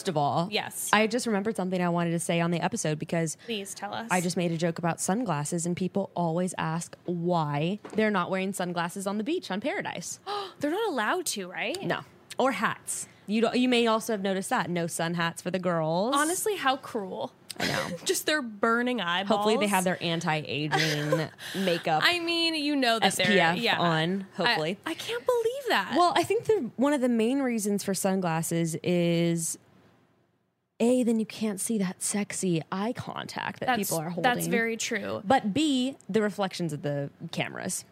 first of all, Yes. I just remembered something I wanted to say on the episode because Please tell us. I just made a joke about sunglasses, and people always ask why they're not wearing sunglasses on the beach on Paradise. They're not allowed to, right? No, or hats. You don't, you may also have noticed that no sun hats for the girls. Honestly, how cruel. I know. Just their burning eyeballs. Hopefully, they have their anti-aging makeup. I mean, you know that they're SPF yeah. on, I- hopefully. I, can't believe that. Well, I think the one of the main reasons for sunglasses is a then you can't see that sexy eye contact that that's, people are holding. That's very true. But B, the reflections of the cameras,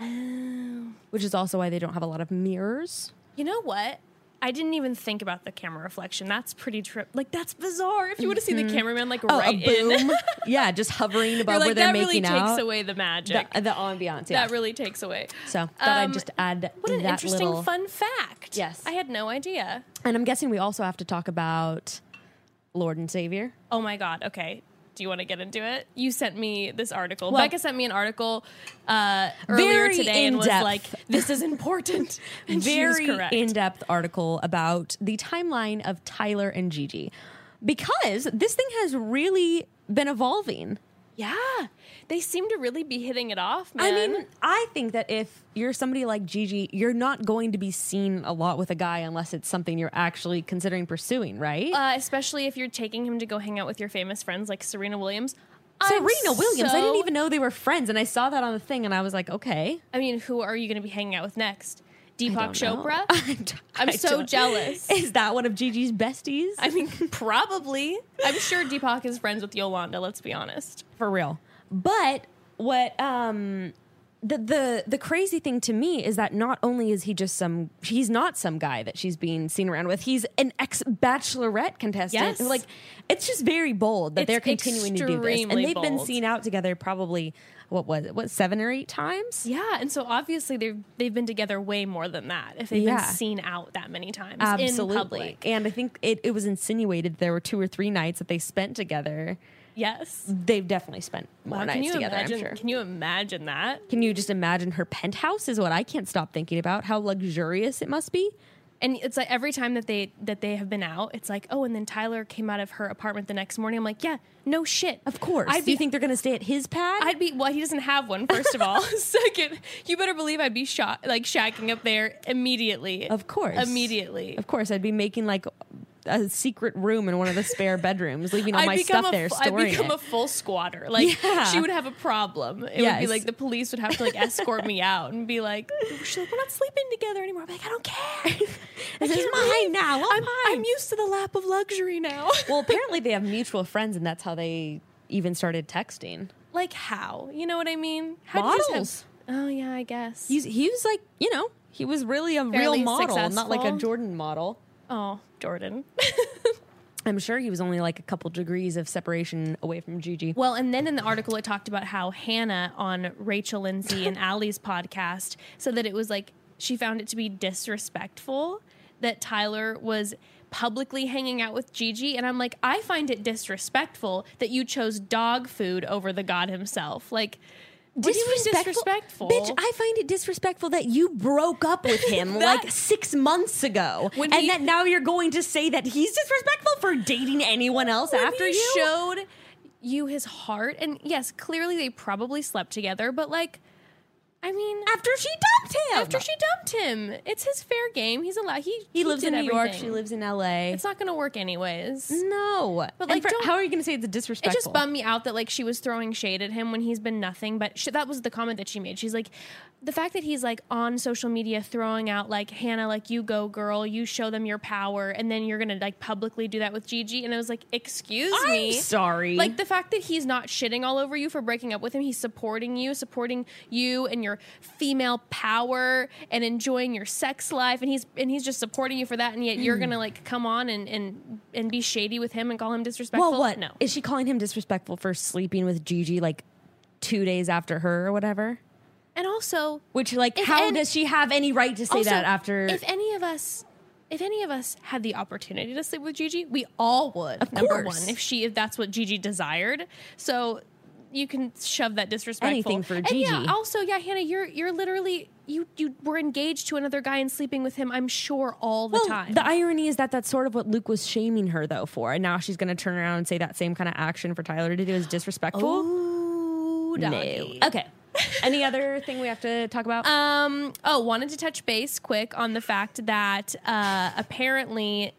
Oh. which is also why they don't have a lot of mirrors. You know what? I didn't even think about the camera reflection. That's pretty trip. Like that's bizarre. If you would have seen the cameraman like Oh, right in, yeah, just hovering above like where they're that making really out. takes away the magic. the, the ambiance. Yeah. That really takes away. so thought I'd Um, just add. What an interesting little. fun fact. Yes. I had no idea. And I'm guessing we also have to talk about Lord and Savior. Oh my god. Okay. Do you want to get into it? You sent me this article. Well- Becca sent me an article uh, earlier today and was like, "This is important." And very in-depth article about the timeline of Tyler and Gigi because this thing has really been evolving. yeah, they seem to really be hitting it off. I mean, I think that if you're somebody like Gigi, you're not going to be seen a lot with a guy unless it's something you're actually considering pursuing, right? uh, especially if you're taking him to go hang out with your famous friends like Serena Williams. I'm Serena Williams, I didn't even know they were friends, and I saw that on the thing, and I was like, okay. I mean, who are you going to be hanging out with next? Deepak. Chopra. I'm so jealous. Is that one of Gigi's besties? I mean, probably. I'm sure Deepak is friends with Yolanda. Let's be honest. for real. But what um the the the crazy thing to me is that not only is he just some he's not some guy that she's being seen around with. He's an ex bachelorette contestant. Yes. Like it's just very bold that It's they're continuing to do this. And they've been seen out together probably what was it? What seven or eight times? Yeah, and so obviously they've they've been together way more than that. If they've Yeah. been seen out that many times in Absolutely. public, And I think it, it was insinuated there were two or three nights that they spent together. Yes. They've definitely spent more Wow, nights can you together, imagine? I'm sure. Can you imagine that? Can you just imagine her penthouse is what I can't stop thinking about. How luxurious it must be. And it's like every time that they that they have been out, it's like, oh, and then Tyler came out of her apartment the next morning. I'm like, yeah, no shit. Of course. I'd Do you be think they're going to stay at his pad? I'd be well. He doesn't have one. First of all, second, you better believe I'd be shot like shacking up there immediately. of course. immediately. Of course. I'd be making like a secret room in one of the spare bedrooms, leaving all I'd my stuff a there, I'd become it. a full squatter. Like Yeah. she would have a problem. It would be like the police would have to like escort me out and be like, She's like, "We're not sleeping together anymore." I'm like, "I don't care. this is mine now. I'm, I'm, mine. I'm used to the lap of luxury now." well, apparently they have mutual friends, and that's how they even started texting. like how? You know what I mean? How did you just Models. have- Oh yeah, I guess. He's, he was like, you know, he was really a Fairly real model, not like a. Jordan model. oh, Jordan. I'm sure he was only like a couple degrees of separation away from Gigi. Well, and then in the article, it talked about how Hannah on Rachel Lindsay and Allie's podcast said that it was like she found it to be disrespectful that Tyler was publicly hanging out with Gigi. And I'm like, I find it disrespectful that you chose dog food over the god himself. Like, what do you mean disrespectful? Bitch, I find it disrespectful that you broke up with him That- like six months ago. And he- that now you're going to say that he's disrespectful for dating anyone else after he you? showed you his heart, and yes, clearly they probably slept together, but like, I mean, after she dumped him. after she dumped him, it's his fair game. He's allowed. He he lives in New York, she lives in L.A. It's not going to work anyways. no, But, like, for- how are you going to say it's disrespectful? It just bummed me out that like she was throwing shade at him when he's been nothing. But she, that was the comment that she made. She's like, the fact that he's like on social media throwing out like Hannah, like you go girl, you show them your power, and then you're gonna like publicly do that with Gigi. And I was like, excuse I'm me, sorry. Like the fact that he's not shitting all over you for breaking up with him. He's supporting you, supporting you and your female power and enjoying your sex life. And he's and he's just supporting you for that. And yet you're gonna like come on and and and be shady with him and call him disrespectful. well, what? No. Is she calling him disrespectful for sleeping with Gigi like two days after her or whatever? And also, Which, like, how any- does she have any right to say also, that after? if any of us if any of us had the opportunity to sleep with Gigi, we all would. Of number course. one, if she if that's what Gigi desired. So you can shove that disrespectful Anything for And Gigi. yeah, also, yeah, Hannah, you're you're literally you you were engaged to another guy and sleeping with him. I'm sure all the well, time. the irony is that that's sort of what Luke was shaming her though for, and now she's going to turn around and say that same kind of action for Tyler to do is disrespectful. Ooh, no. Okay. Any other thing we have to talk about? Um. Oh, wanted to touch base quick on the fact that uh, apparently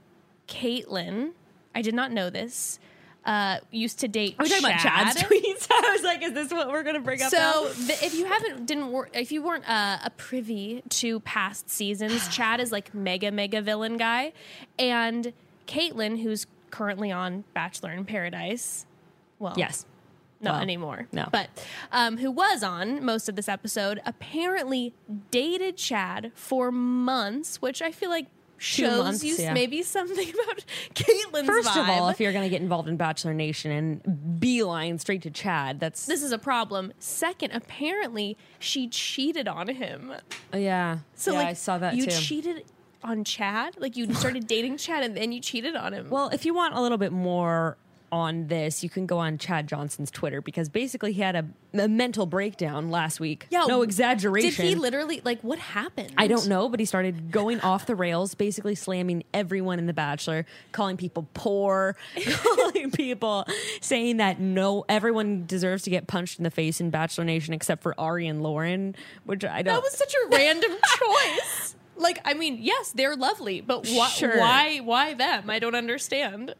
Caitlyn, I did not know this, uh, used to date. We're we talking about Chad's Chad. tweets? I was like, is this what we're going to bring up? So the, if you haven't didn't wor- if you weren't uh, a privy to past seasons, Chad is like mega mega villain guy, and Caitlyn, who's currently on Bachelor in Paradise, well, yes. not Well, anymore. no. But um, who was on most of this episode apparently dated Chad for months, which I feel like shows months, you yeah. maybe something about Caitlyn's First of all, if you're going to get involved in Bachelor Nation and beeline straight to Chad, that's this is a problem. Second, apparently she cheated on him. Oh, yeah. So yeah, like I saw that you too. cheated on Chad, like you started dating Chad and then you cheated on him. Well, if you want a little bit more on this, you can go on Chad Johnson's Twitter because basically he had a, a mental breakdown last week. Yeah, no exaggeration. Did he literally like what happened? I don't know, but he started going off the rails, basically slamming everyone in The Bachelor, calling people poor, calling people saying that no, everyone deserves to get punched in the face in Bachelor Nation except for Ari and Lauren, which I don't. That was such a random choice. Like, I mean, yes, they're lovely, but why? Sure. Why? Why them? I don't understand.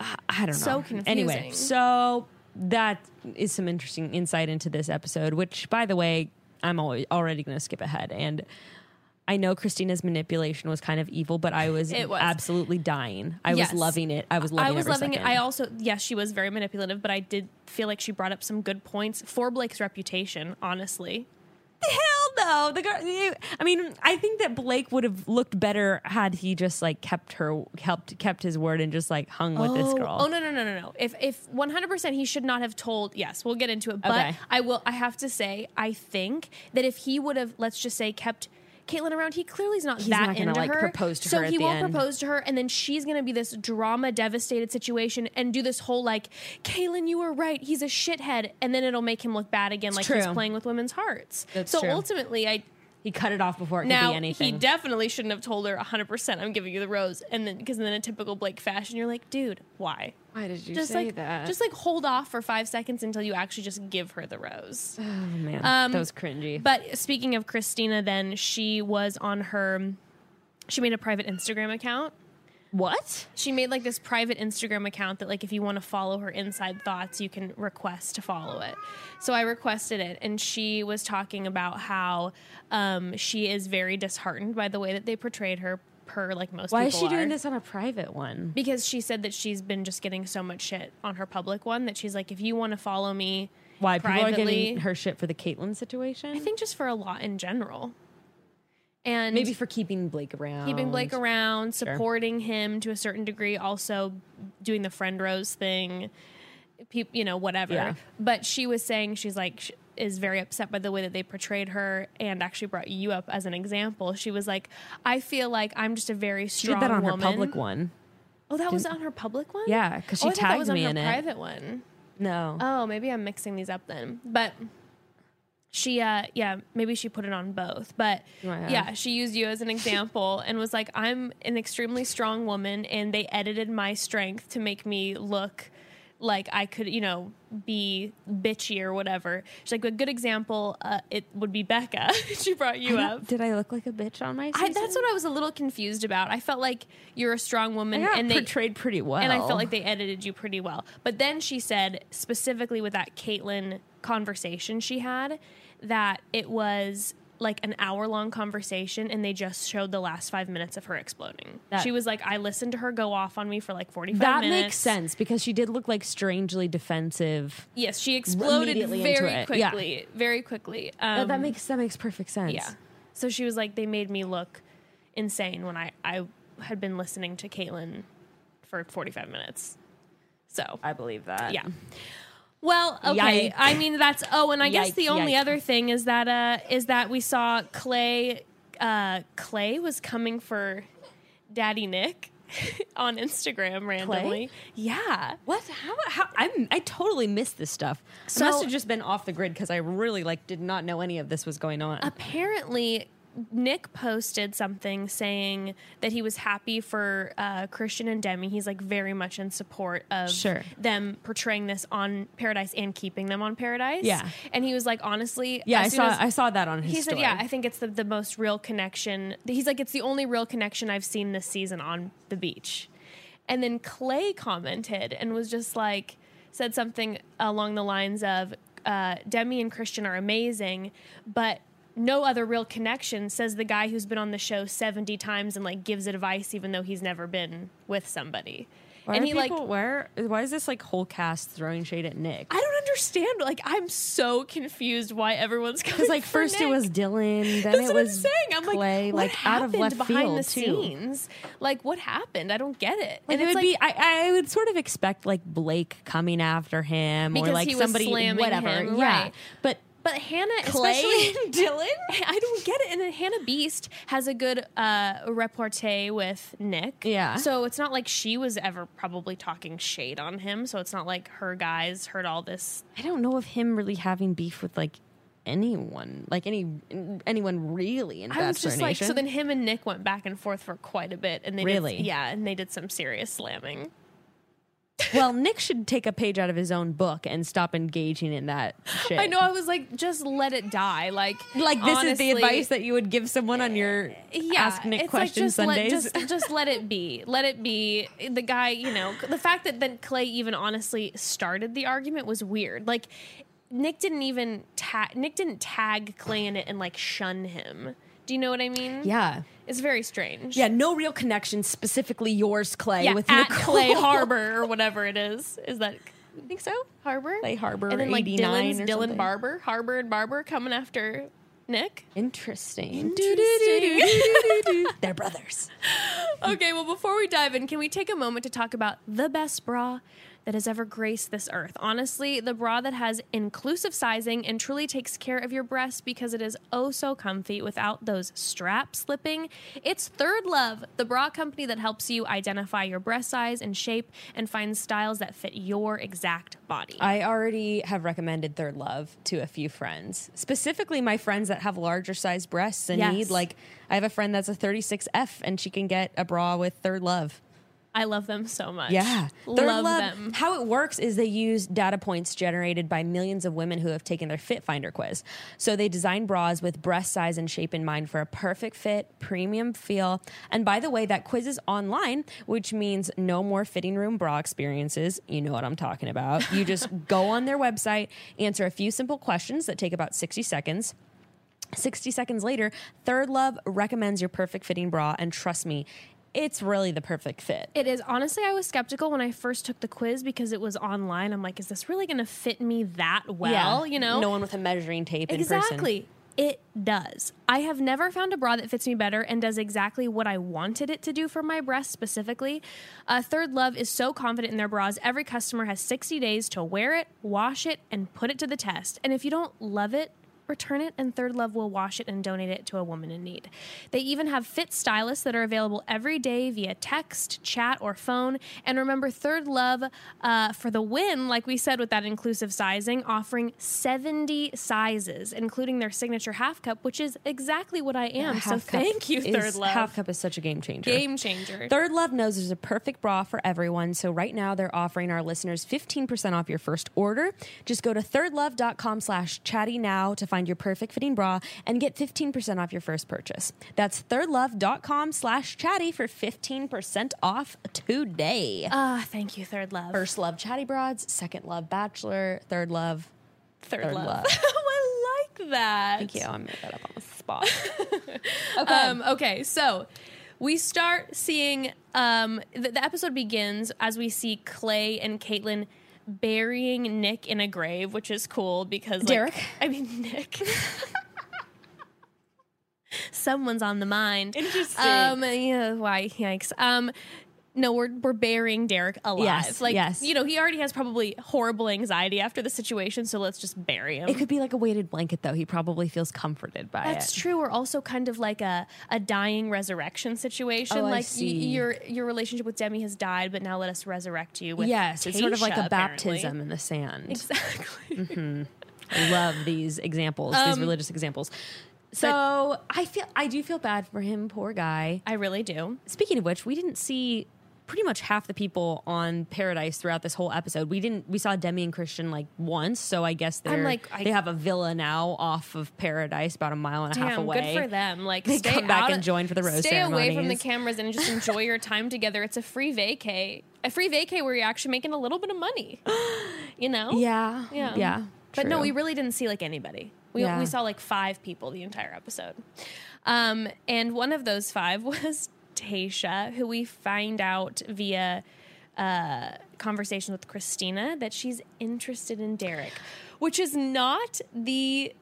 I don't know. So confusing. Anyway, so that is some interesting insight into this episode, which, by the way, I'm always, already going to skip ahead. And I know Kristina's manipulation was kind of evil, but I was, It was. absolutely dying. I Yes. was loving it. I was loving it. I was loving second. it. I also, yes, she was very manipulative, but I did feel like she brought up some good points for Blake's reputation. Honestly, Hell no. The girl, I mean, I think that Blake would have looked better had he just like kept her, helped, kept his word and just like hung with this oh, girl. oh no no no no no! If if one hundred percent he should not have told. Yes, we'll get into it. But Okay. I will. I have to say, I think that if he would have, let's just say, kept. Caitlyn around, he clearly is not He's that not gonna, into like, her. propose to so her at he the won't end. propose to her, and then she's gonna be this drama devastated situation and do this whole like, Caitlyn, you were right. He's a shithead, and then it'll make him look bad again, like he's true. playing with women's hearts. That's so true. ultimately, I He cut it off before it could be anything. he definitely shouldn't have told her 100. percent I'm giving you the rose, and then because then in a typical Blake fashion, you're like, dude, why? Why did you just like just like hold off for five seconds until you actually just give her the rose. oh man, um, that was cringy. but speaking of Kristina, then she was on her. She made a private Instagram account. What? She made like this private Instagram account that like if you want to follow her inside thoughts, you can request to follow it. So I requested it, and she was talking about how um, she is very disheartened by the way that they portrayed her. Per like most Why is she doing this on a private one? Because she said that she's been just getting so much shit on her public one that she's like, if you want to follow me, Why people are privately, getting her shit for the Caitlyn situation? I think just for a lot in general. And maybe for keeping Blake around. keeping Blake around, Sure. supporting him to a certain degree, also doing the friend rose thing, you know, whatever. Yeah. But she was saying she's like sh- is very upset by the way that they portrayed her, and actually brought you up as an example. She was like, "I feel like I'm just a very She strong did that on woman." her public one. Oh, that was on her public one. Yeah, because she oh, I thought that tagged was on me in it. private one. No. Oh, maybe I'm mixing these up then. But she uh yeah, maybe she put it on both. But yeah, she used you as an example and was like, I'm an extremely strong woman and they edited my strength to make me look like I could, you know, be bitchy or whatever. She's like a good example. Uh, it would be Becca. she brought you up. Did I look like a bitch on my I, that's what I was a little confused about. I felt like you're a strong woman, and they portrayed pretty well. and I felt like they edited you pretty well. But then she said specifically with that Caitlyn conversation she had that it was like an hour long conversation and they just showed the last five minutes of her exploding. That- she was like, I listened to her go off on me for like 45 that minutes. That makes sense because she did look like strangely defensive. Yes, she exploded very it. Yeah. quickly. Very quickly. That- Um, that makes that makes perfect sense. Yeah. So she was like, they made me look insane when I, I had been listening to Caitlyn for 45 minutes. So I believe that. Yeah. Well, okay. Yike. I mean, that's oh, and I guess the only yike. other thing is that uh is that we saw Clay. Uh, Clay was coming for Daddy Nick on Instagram randomly. Yeah. What? How? How? I'm, I totally missed this stuff. So- I must have just been off the grid because I really like did not know any of this was going on. Apparently, Nick posted something saying that he was happy for uh, Kristian and Demi. He's like very much in support of Sure. them portraying this on Paradise and keeping them on Paradise. Yeah. and he was like, honestly, yeah, I saw as- I saw that on his. he said, "Yeah, I think it's the, the most real connection." He's like, "It's the only real connection I've seen this season on the beach." And then Clay commented and was just like, said something along the lines of, uh, "Demi and Kristian are amazing, but." No other real connection, says the guy who's been on the show 70 times and like gives advice even though he's never been with somebody. Why and he like where? Why is this like whole cast throwing shade at Nick? I don't understand. Like I'm so confused why everyone's Because like first it was Dylan, then That's it was I'm saying. I'm Clay, like, what like out of happened left behind field the too. scenes? Like, what happened? I don't get it. Like and it would like, be, I, I would sort of expect like Blake coming after him or like somebody, whatever. him, yeah, right. but but Hannah, Clay especially and Dylan. I don't get it. And then Hannah Beast has a good uh, repartee with Nick. Yeah. So it's not like she was ever probably talking shade on him. So it's not like her guys heard all this. I don't know of him really having beef with like anyone, like any anyone really in I was just like, so then him and Nick went back and forth for quite a bit, and they Really? did, yeah, and they did some serious slamming. Well, Nick should take a page out of his own book and stop engaging in that shit. I know. I was like, just let it die. Like, Like this is the advice that you would give someone on your yeah, Ask Nick it's Questions like Sundays. just Let, just, just let it be. Let it be. The guy, you know, the fact that then Clay even honestly started the argument was weird. Like, Nick didn't even tag. Nick didn't tag Clay in it and like shun him. Do you know what I mean? yeah. It's very strange. Yeah, no real connection, specifically yours, Clay, Yeah, with at Nicole. Clay Harbor or whatever it is. Is that I think so. Harbor? Clay Harbor, and then like 89 Dylan's or Dylan something. Barbour, Harbor and Barbour coming after Nick. Interesting. Interesting. They're brothers. okay, well, before we dive in, can we take a moment to talk about the best bra that has ever graced this earth? Honestly, the bra that has inclusive sizing and truly takes care of your breasts because it is oh so comfy without those straps slipping. It's Third Love, the bra company that helps you identify your breast size and shape and find styles that fit your exact body. I already have recommended Third Love to a few friends, specifically my friends that have larger size breasts and Yes. need like. I have a friend that's a 36F and she can get a bra with Third Love. I love them so much. Yeah. love, Third Love, them. How it works is they use data points generated by millions of women who have taken their Fit Finder quiz. So they design bras with breast size and shape in mind for a perfect fit, premium feel. And by the way, that quiz is online, which means no more fitting room bra experiences. You know what I'm talking about. You just go on their website, answer a few simple questions that take about 60 seconds. 60 seconds later, Third Love recommends your perfect fitting bra. And trust me, it's really the perfect fit. It is. Honestly, I was skeptical when I first took the quiz because it was online. I'm like, is this really going to fit me that well? You know? no one with a measuring tape in person. exactly. It does. I have never found a bra that fits me better and does exactly what I wanted it to do for my breasts specifically. Uh, Third Love is so confident in their bras, every customer has 60 days to wear it, wash it, and put it to the test. And if you don't love it, return it, and Third Love will wash it and donate it to a woman in need. They even have fit stylists that are available every day via text, chat, or phone. And remember, Third Love uh, for the win, like we said with that inclusive sizing, offering 70 sizes, including their signature half cup, which is exactly what I am. so Half Cup thank you, is- Third Love. Half cup is such a game changer. Game changer. Third Love knows there's a perfect bra for everyone. So right now they're offering our listeners 15% off your first order. Just go to thirdlove.com slash chatty now to find your perfect fitting bra and get 15% off your first purchase. That's thirdlove.com slash chatty for 15% off today. Ah, thank you, Third Love. First love chatty broads, second love bachelor, third love. Third, Third Love. Love. I like that. Thank you. I made that up on the spot. Um, okay, so we start seeing um, the, the episode begins as we see Clay and Caitlin burying Nick in a grave, which is cool because like, Derek? I mean Nick. Someone's on the mind. Interesting. Um, yeah, why? Yikes. Um, no, we're we're burying Derek alive. Yes, like yes. you know, he already has probably horrible anxiety after the situation, so let's just bury him. it could be like a weighted blanket, though. He probably feels comforted by That's it. That's true. Or also kind of like a, a dying resurrection situation. Oh, like y- your your relationship with Demi has died, but now let us resurrect you with Yes, it's sort of like a apparently. baptism in the sand. Exactly. I love these examples, these Um, religious examples. So I feel I do feel bad for him, poor guy. I really do. Speaking of which, we didn't see pretty much half the people on Paradise throughout this whole episode. We didn't. We saw Demi and Kristian like once, so I guess they're like, I- they have a villa now off of Paradise, about a mile and a half away. good for them. Like They stay come back and join for the rose Stay away from the cameras and just enjoy your time together. It's a free vacay. A free vacay where you're actually making a little bit of money. You know? Yeah, Yeah. yeah. But no, we really didn't see like anybody. We, Yeah. we saw like five people the entire episode. Um, and one of those five was Tayshia, who we find out via uh, conversation with Kristina that she's interested in Derek, which is not the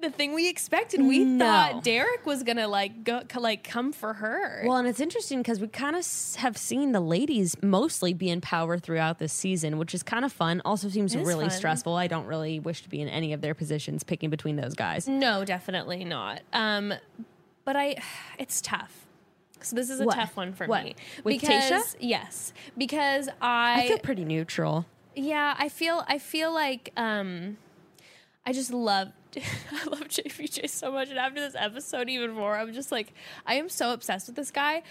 the thing we expected. We No. thought Derek was gonna like go like come for her. Well, and it's interesting because we kind of have seen the ladies mostly be in power throughout this season, which is kind of fun. Also seems really fun. stressful. I don't really wish to be in any of their positions picking between those guys. No, definitely not. Um, but I, it's tough. So this is a What? tough one for What? me. With because, Tayshia? Yes, because I, I feel pretty neutral. yeah, I feel I feel like um, I just love I love JPJ so much, and after this episode, even more. I'm just like I am so obsessed with this guy,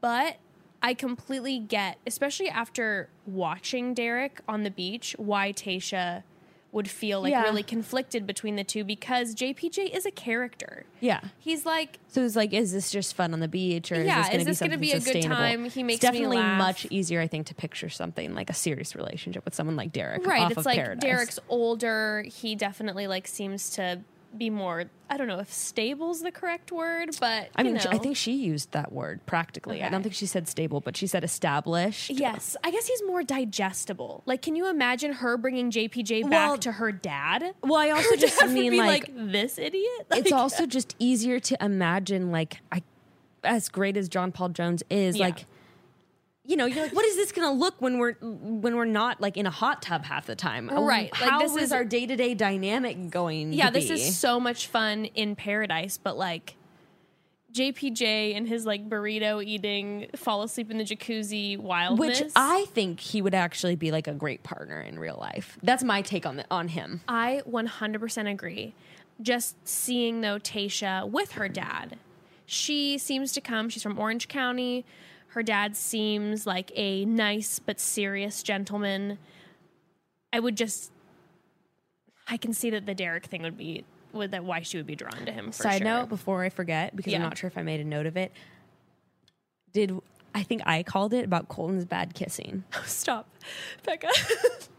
but. I completely get, especially after watching Derek on the beach, why Tayshia would feel like Yeah. really conflicted between the two because JPJ is a character. Yeah. He's like, So it's like, is this just fun on the beach, or Yeah, is this is to be this gonna be a good time? He makes it's definitely much easier, I think, to picture something like a serious relationship with someone like Derek. right? It's like Paradise. Derek's older. He definitely like seems to be more. I don't know if stable's the correct word, but I mean, know. I think she used that word practically. I don't think she said stable, but she said established. Yes, I guess he's more digestible. Like, can you imagine her bringing JPJ Well- back to her dad? Well, I also Her just mean be like, this idiot. it's also just easier to imagine like I as great as John Paul Jones is, Yeah. like you know, you're like, what is this gonna look when we're when we're not like in a hot tub half the time? Um, right, like, this is is- our day to day dynamic going? yeah, to this be? is so much fun in paradise, but like JPJ and his like burrito eating, fall asleep in the jacuzzi wildness. which I think he would actually be like a great partner in real life. That's my take on the, on him. I 100% agree. Just seeing though Tayshia with her dad, she seems to come. She's from Orange County. Her dad seems like a nice but serious gentleman. I would just, I can see that the Derek thing would be, would that why she would be drawn to him. For Side sure. note before I forget, because I'm not sure if I made a note of it. Did I think I called it about Colton's bad kissing? stop, Becca.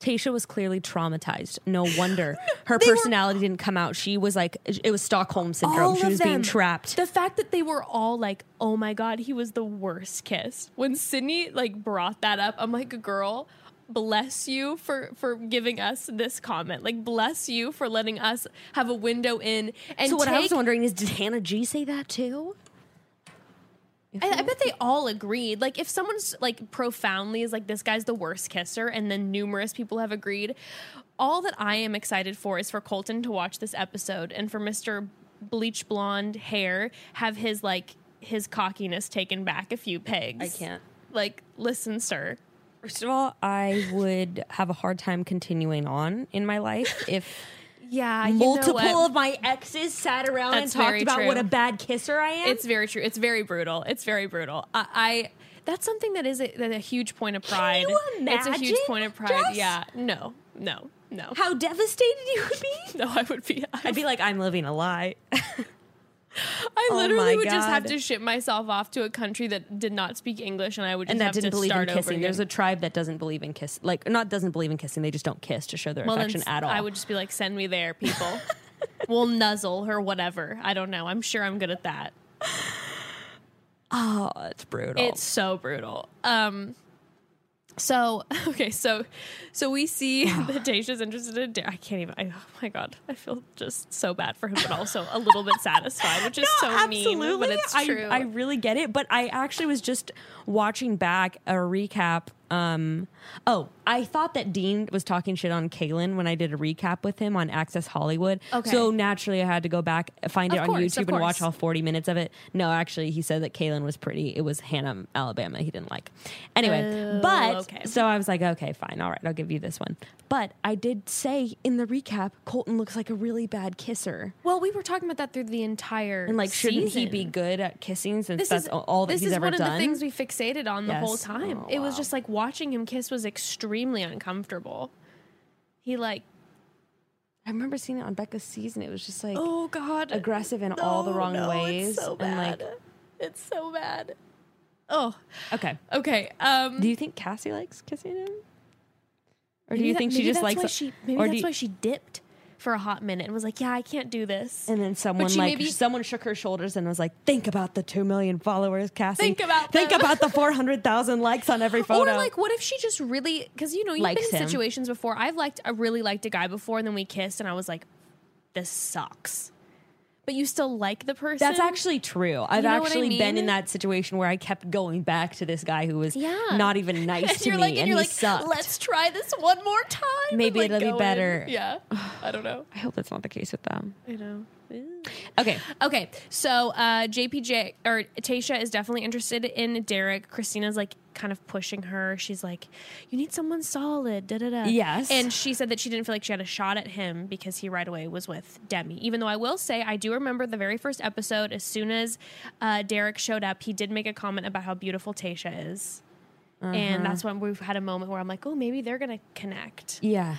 Tayshia was clearly traumatized. No wonder her They were- personality didn't come out. She was like, it was Stockholm syndrome. She was being them. trapped. The fact that they were all like, "Oh my god, he was the worst kiss." When Sydney like brought that up, I'm like, "Girl, bless you for for giving us this comment. Like, bless you for letting us have a window in." And so what I was wondering is, did Hannah G say that too? I, I bet they all agreed. Like, if someone's like profoundly is like, "This guy's the worst kisser," and then numerous people have agreed. all that I am excited for is for Colton to watch this episode and for Mr. Bleach blonde hair have his like his cockiness taken back a few pegs. I can't. Like, listen, sir. First of all, I would have a hard time continuing on in my life if Yeah, you multiple know of my exes sat around That's and talked about true. what a bad kisser I am. It's very true. It's very brutal. It's very brutal. I, I that's something that is a, that a huge point of pride. Can you imagine? It's a huge point of pride. Yeah. No. No. No. how devastated you would be. no, I would be. I'd be like, I'm living a lie. I Oh literally my would just have to ship myself off to a country that did not speak English, and I would just and that have didn't to believe in kissing. There's a tribe that doesn't believe in kiss, like not doesn't believe in kissing. They just don't kiss to show their well, affection at all. I would just be like, send me there, people. we'll nuzzle or whatever. I don't know. I'm sure I'm good at that. oh, it's brutal. It's so brutal. Um so okay, so so we see that Tayshia's interested in Derek. I can't even. I, oh my god, I feel just so bad for him, but also a little bit satisfied, which is so mean, but it's I, true. I really get it, but I actually was just watching back a recap. Um, oh, I thought that Dean was talking shit on Caelynn when I did a recap with him on Access Hollywood. Okay. So naturally, I had to go back, find it on course, YouTube, and watch all 40 minutes of it. No, actually, he said that Caelynn was pretty. It was Hannah, Alabama. He didn't like. Anyway, Oh, but okay. so I was like, okay, fine, all right, I'll give you this one. But I did say in the recap, Colton looks like a really bad kisser. well, we were talking about that through the entire And like, shouldn't he be good at kissing since This that's is all that this is one of the things we fixated on the Yes. whole time. Oh, it was just like watching him kiss was extremely uncomfortable. He like, I remember seeing it on Becca's season. It was just like oh god, aggressive in all the wrong no, ways. It's so and bad. like, it's so bad. Oh, okay. okay. Um, Do you think Cassie likes kissing him, or do you think she just that's likes? Why she, maybe or that's you- why she dipped for a hot minute and was like, "Yeah, I can't do this." and then someone like maybe- someone shook her shoulders and was like, "Think about the two million followers, Cassie. Think about think them." about the four hundred thousand likes on every photo." Or like, what if she just really? Because you know, you've Likes been in him. situations before. I've liked, I really liked a guy before, and then we kissed, and I was like, "This sucks." But you still like the person. That's actually true. I've know what I actually been in that situation where I kept going back to this guy who was Yeah. not even nice and to me, like, and, and you're he like, sucked. let's try this one more time. Maybe it'll be go in. better. Yeah, I don't know. I hope that's not the case with them. I know. Okay, Okay, so uh, JPJ or Tayshia is definitely interested in Derek. Kristina's like kind of pushing her. She's like, "You need someone solid." Da da da. Yes. And she said that she didn't feel like she had a shot at him because he right away was with Demi. Even though I will say, I do remember the very first episode. As soon as uh, Derek showed up, he did make a comment about how beautiful Tayshia is. And that's when we've had a moment where I'm like, oh, maybe they're gonna connect. yeah.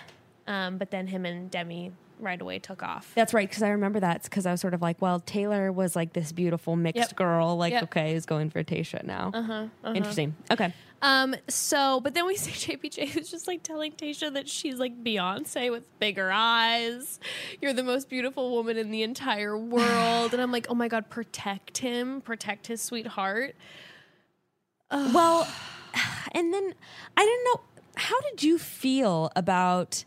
Um, but then him and Demi right away took off. That's right, because I remember that because I was sort of like, well, Taylor was like this beautiful mixed Yep. girl. Like, Yep. okay, is going for Tayshia now. Uh-huh, Interesting. Okay. Um, so, but then we see JPJ who's just like telling Tayshia that she's like Beyonce with bigger eyes. You're the most beautiful woman in the entire world. and I'm like, oh my God, protect him, protect his sweetheart. Well, and then I don't know. How did you feel about?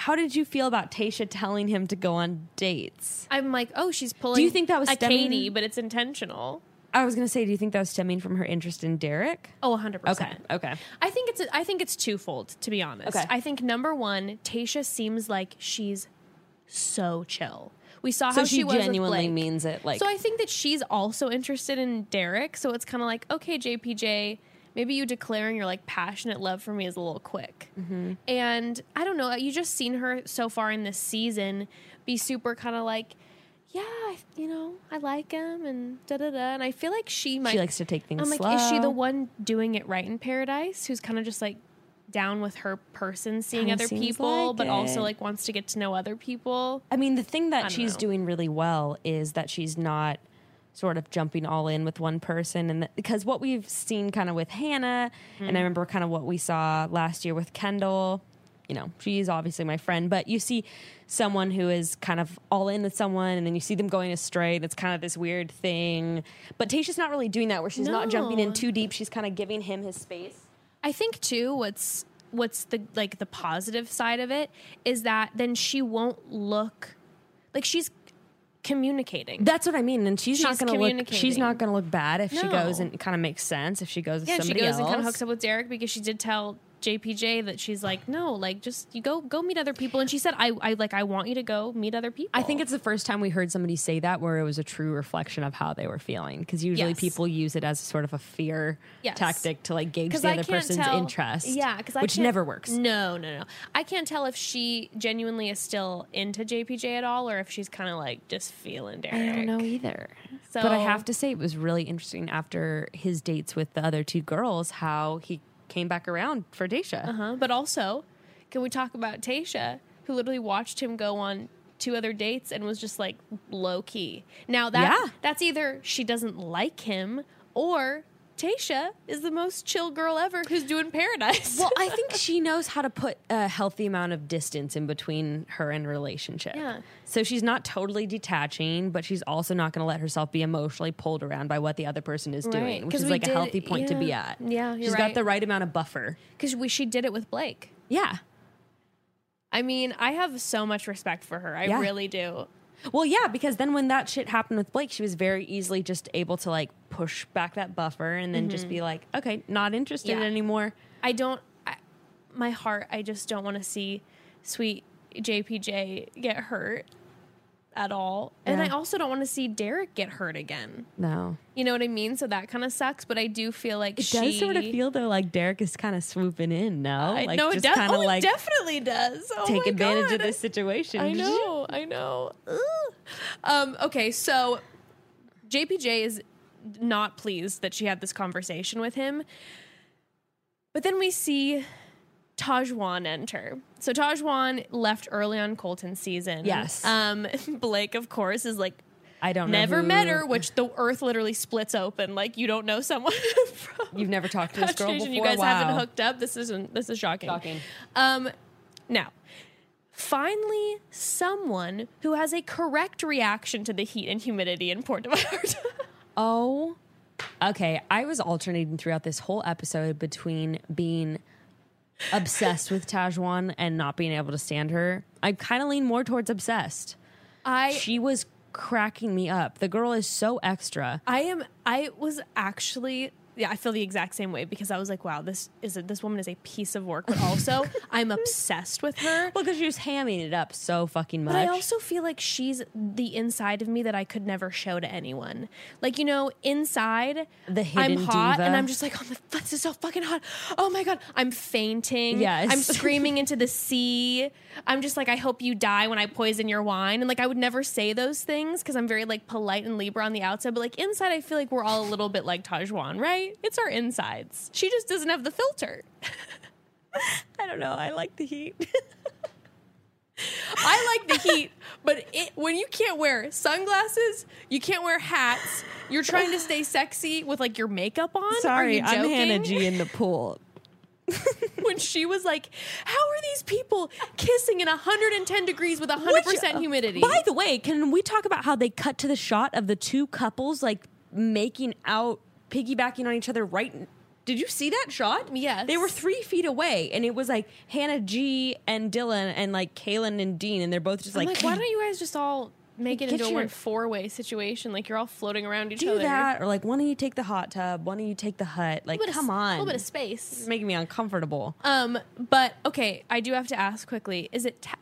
How did you feel about Tayshia telling him to go on dates? I'm like, oh, she's pulling. Do you think that was a stemming- Katie, but it's intentional. I was gonna say, do you think that was stemming from her interest in Derek? Oh, 100 Okay. percent. Okay. I think it's I think it's twofold to be honest. Okay. I think number one, Tayshia seems like she's so chill. We saw So how she, she, was genuinely means it. Like, so I think that she's also interested in Derek. So it's kind of like, okay, JPJ, maybe you declaring your like passionate love for me is a little quick. Mm-hmm. And I don't know, you just seen her so far in this season be super kind of like, yeah, I- you know, I like him and da da da. And I feel like she might. she likes to take things I'm like, slow. is she the one doing it right in paradise? Who's kind of just like down with her person, seeing Kinda other people, like but also like wants to get to know other people. I mean, the thing that she's know. doing really well is that she's not sort of jumping all in with one person, and because what we've seen kind of with Hannah, Mm-hmm. and I remember kind of what we saw last year with Kendall. You know, she's obviously my friend, but you see someone who is kind of all in with someone, and then you see them going astray. and It's kind of this weird thing. But Tayshia's not really doing that, where she's not jumping in too deep. She's kind of giving him his space. I think too what's what's the like the positive side of it is that then she won't look like she's communicating. That's what I mean. And she's, not going to look. She's not going to look bad if she goes and kind of makes sense if she goes with yeah, she goes else. and kind of hooks up with Derek because she did tell JPJ that she's like, no, like just you go go meet other people. And she said, I, I like I want you to go meet other people. I think it's the first time we heard somebody say that where it was a true reflection of how they were feeling. Because usually Yes. people use it as sort of a fear Yes. tactic to like gauge the I other person's tell, interest. Yeah, because which never works. No, no, no. I can't tell if she genuinely is still into JPJ at all, or if she's kind of like just feeling Derek. I don't know either. So- but I have to say, it was really interesting after his dates with the other two girls how he came back around for Tayshia. Uh-huh. But also, can we talk about Tayshia, who literally watched him go on two other dates and was just like low key. Now that Yeah. that's either she doesn't like him or Tayshia is the most chill girl ever who's doing paradise. Well, I think she knows how to put a healthy amount of distance in between her and relationship. Yeah. So she's not totally detaching, but she's also not going to let herself be emotionally pulled around by what the other person is Right, doing, which is like did- a healthy point to be at. Yeah, she's right. got the right amount of buffer. because she did it with Blake. Yeah. I mean, I have so much respect for her. I Yeah. really do. Well, yeah, because then when that shit happened with Blake, she was very easily just able to like push back that buffer and then just be like, okay, not interested Mm-hmm. Yeah. anymore. I don't. I, my heart. I just don't want to see sweet JPJ get hurt at all, and I also don't want to see Derek get hurt again. No. You know what I mean? So that kind of sucks. But I do feel like It she, does sort of feel though like Derek is kind of swooping in, no? I like know it just does. kind of Oh, like it definitely does. Oh take advantage God. of this situation. I know. I know. Um, okay, so JPJ is not pleased that she had this conversation with him. But then we see Tajwan enter. So Tajwan left early on Colton's season. Yes. Um, Blake, of course, is like I don't know. never met her, which the earth literally splits open. Like you don't know someone from You've never talked to this girl before. You guys wow. haven't hooked up. This isn't. This is shocking. Shocking. Um, now, finally, someone who has a correct reaction to the heat and humidity in Puerto Vallarta. Oh, okay. I was alternating throughout this whole episode between being obsessed with Tajwan and not being able to stand her. I kind of lean more towards obsessed. I She was cracking me up. The girl is so extra. I am. I was actually. Yeah, I feel the exact same way because I was like, "Wow, this is a, this woman is a piece of work," but also I'm obsessed with her. Well, because she was hamming it up so fucking much. But I also feel like she's the inside of me that I could never show to anyone. Like you know, inside The I'm hidden hot diva. and I'm just like, oh, my, this is so fucking hot. Oh my god, I'm fainting. Yes. I'm screaming into the sea. I'm just like, I hope you die when I poison your wine. And like, I would never say those things because I'm very like polite and Libra on the outside. But like inside, I feel like we're all a little bit like Tajwan, right? It's our insides. She just doesn't have the filter. I don't know. I like the heat. I like the heat, but it, when you can't wear sunglasses, you can't wear hats. You're trying to stay sexy with like your makeup on. Are Sorry, you I'm? Hannah G in the pool. When she was like, "How are these people kissing in 110 degrees with 100 percent uh, humidity?" By the way, can we talk about how they cut to the shot of the two couples like making out, piggybacking on each other? Right? Did you see that shot? Yes. They were three feet away, and it was like Hannah G and Dylan and like Caelynn and Dean, and they're both just I'm like, like, why don't you guys just all make it into a your- one four way situation? Like you're all floating around each do other. that? Or like, why don't you take the hot tub? Why don't you take the hut? Like, A bit of- come on, a little bit of space. It's making me uncomfortable. Um, but okay, I do have to ask quickly: Is it? Ta-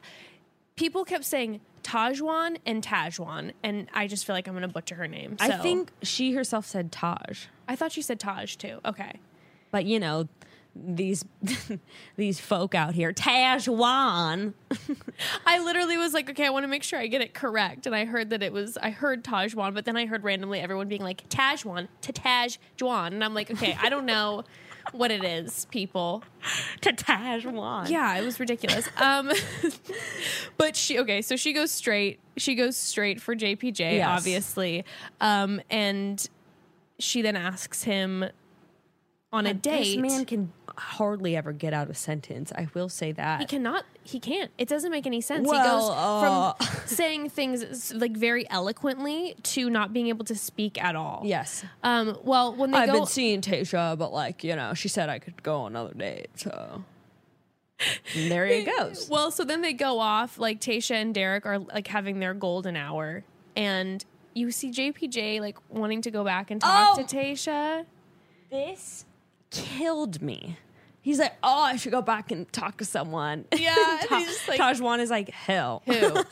people kept saying Tajwan and Tajwan, and I just feel like I'm going to butcher her name. I think she herself said Taj. I thought she said Taj too. Okay. But you know, these these folk out here, Tajwan. I literally was like, okay, I want to make sure I get it correct. And I heard that it was, I heard Tajwan, but then I heard randomly everyone being like, Tajwan, to Tajwan. And I'm like, okay, I don't know what it is, people. to Tajwan. Yeah, it was ridiculous. Um, but she, okay, so she goes straight, she goes straight for JPJ, Yes. obviously. Um, and she then asks him on a date. This man can hardly ever get out a sentence. I will say that. He cannot. He can't. It doesn't make any sense. Well, he goes uh, from saying things like very eloquently to not being able to speak at all. yes. Um. Well, when they I've go, been seeing Tayshia, but like, you know, she said I could go on another date, so and there he goes. well, so then they go off. Like Tayshia and Derek are like having their golden hour, and you see JPJ like wanting to go back and talk Oh. to Tayshia. This killed me. He's like, oh, I should go back and talk to someone. Yeah, Ta- he's just like- Tajwan is like, hell. Who?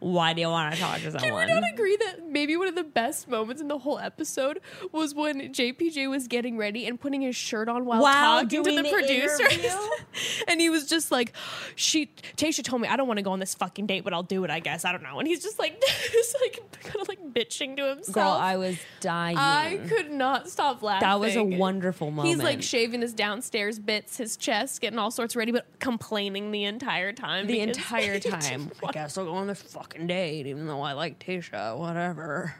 Why do you want to talk to someone? Can we not agree that maybe one of the best moments in the whole episode was when JPJ was getting ready and putting his shirt on while While talking to the the producers? and he was just like, "She, Tayshia told me I don't want to go on this fucking date, but I'll do it. I guess I don't know." And he's just like, just like kind of like bitching to himself. Girl, I was dying. I could not stop laughing. that was a wonderful moment. He's like shaving his downstairs bits, his chest, getting all sorts ready, but complaining the entire time. the entire time. I guess I'll go on this fucking date, even though I like Tayshia, whatever.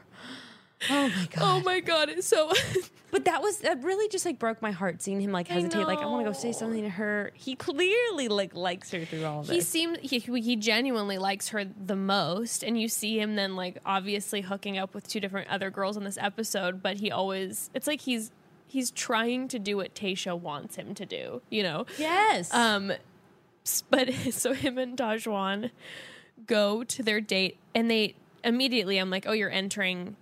Oh my god. Oh my god! It's so But that was that really just like broke my heart seeing him like I hesitate. Like I want to go say something to her. He clearly like likes her through all of he this. seemed he he genuinely likes her the most, and you see him then like obviously hooking up with two different other girls in this episode. But he always it's like he's he's trying to do what Tasha wants him to do. You know. yes. Um, but so him and Tajwan go to their date, and they immediately, I'm like, oh, you're entering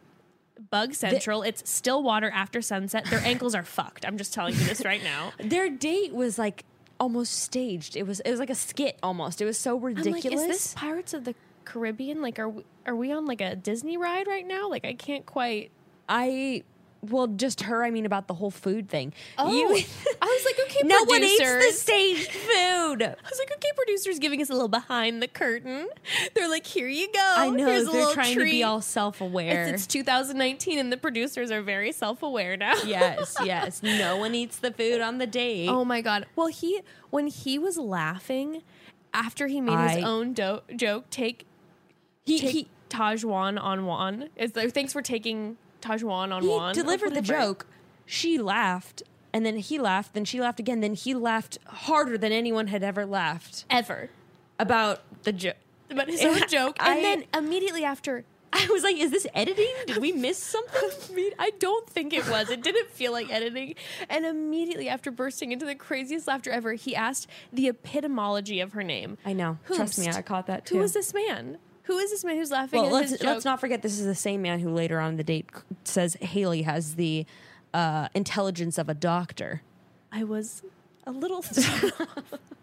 Bug Central. it's still water after sunset. Their ankles are fucked. I'm just telling you this right now. Their date was like almost staged. It was it was like a skit almost. It was so ridiculous. like, is this Pirates of the Caribbean? Like, are we, are we on like a Disney ride right now? Like, I can't quite. I well, just her. I mean, about the whole food thing. Oh, You- I was like, okay, no one eats the producers. staged food. I was like, okay, producers giving us a little behind the curtain. They're like, here you go. I know Here's a they're little trying to be all self-aware. It's, it's 2019 and the producers are very self-aware now. yes, yes. No one eats the food on the date. Oh my god. Well, he when he was laughing after he made his own do- joke, take he, take he, Tajwan on Juan. Is like thanks for taking Tajwan on he Juan. delivered the joke. She laughed, and then he laughed. Then she laughed again. Then he laughed harder than anyone had ever laughed ever. about the joke. But his own joke, and I- then immediately after. I was like, "Is this editing? Did we miss something?" I mean, I don't think it was. It didn't feel like editing. And immediately after bursting into the craziest laughter ever, he asked the epitomology of her name. I know. Trust me, I caught that too. Who was this man? Who is this man who's laughing Well, at let's let's not forget this is the same man who later on in the date says Haley has the uh, intelligence of a doctor. I was a little.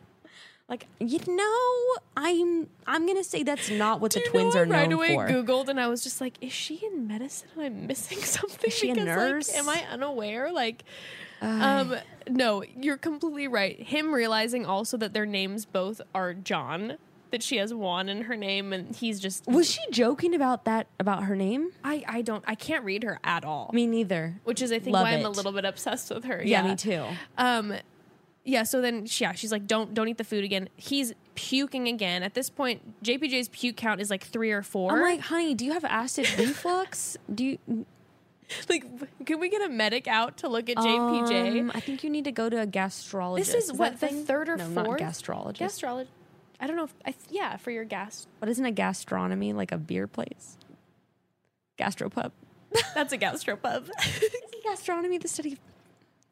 Like you know, I'm I'm gonna say that's not what the Do you twins are right known away for. Googled and I was just like, is she in medicine? Am I missing something? Is she a Because, like, nurse? am I unaware? Like, um, no, you're completely right. Him realizing also that their names both are John, that she has Juan in her name, and he's just. Was she joking about that about her name? I I don't I can't read her at all. Me neither. which is I think Love why I'm a little bit obsessed with her. Yeah, me too. Um, yeah. So then, yeah, she's like, "Don't don't eat the food again." He's puking again. At this point, JPJ's puke count is like three or 4 I'm like, honey, do you have acid reflux? Do you? like, can we get a medic out to look at JPJ? Um, I think you need to go to a gastrologist. this is, that what the thing? third or no, fourth gastrologist. gastrologist. I don't know. If, I yeah, for your gas. What isn't a gastronomy like a beer place? Gastropub. That's a gastropub. Isn't gastronomy the study? Of...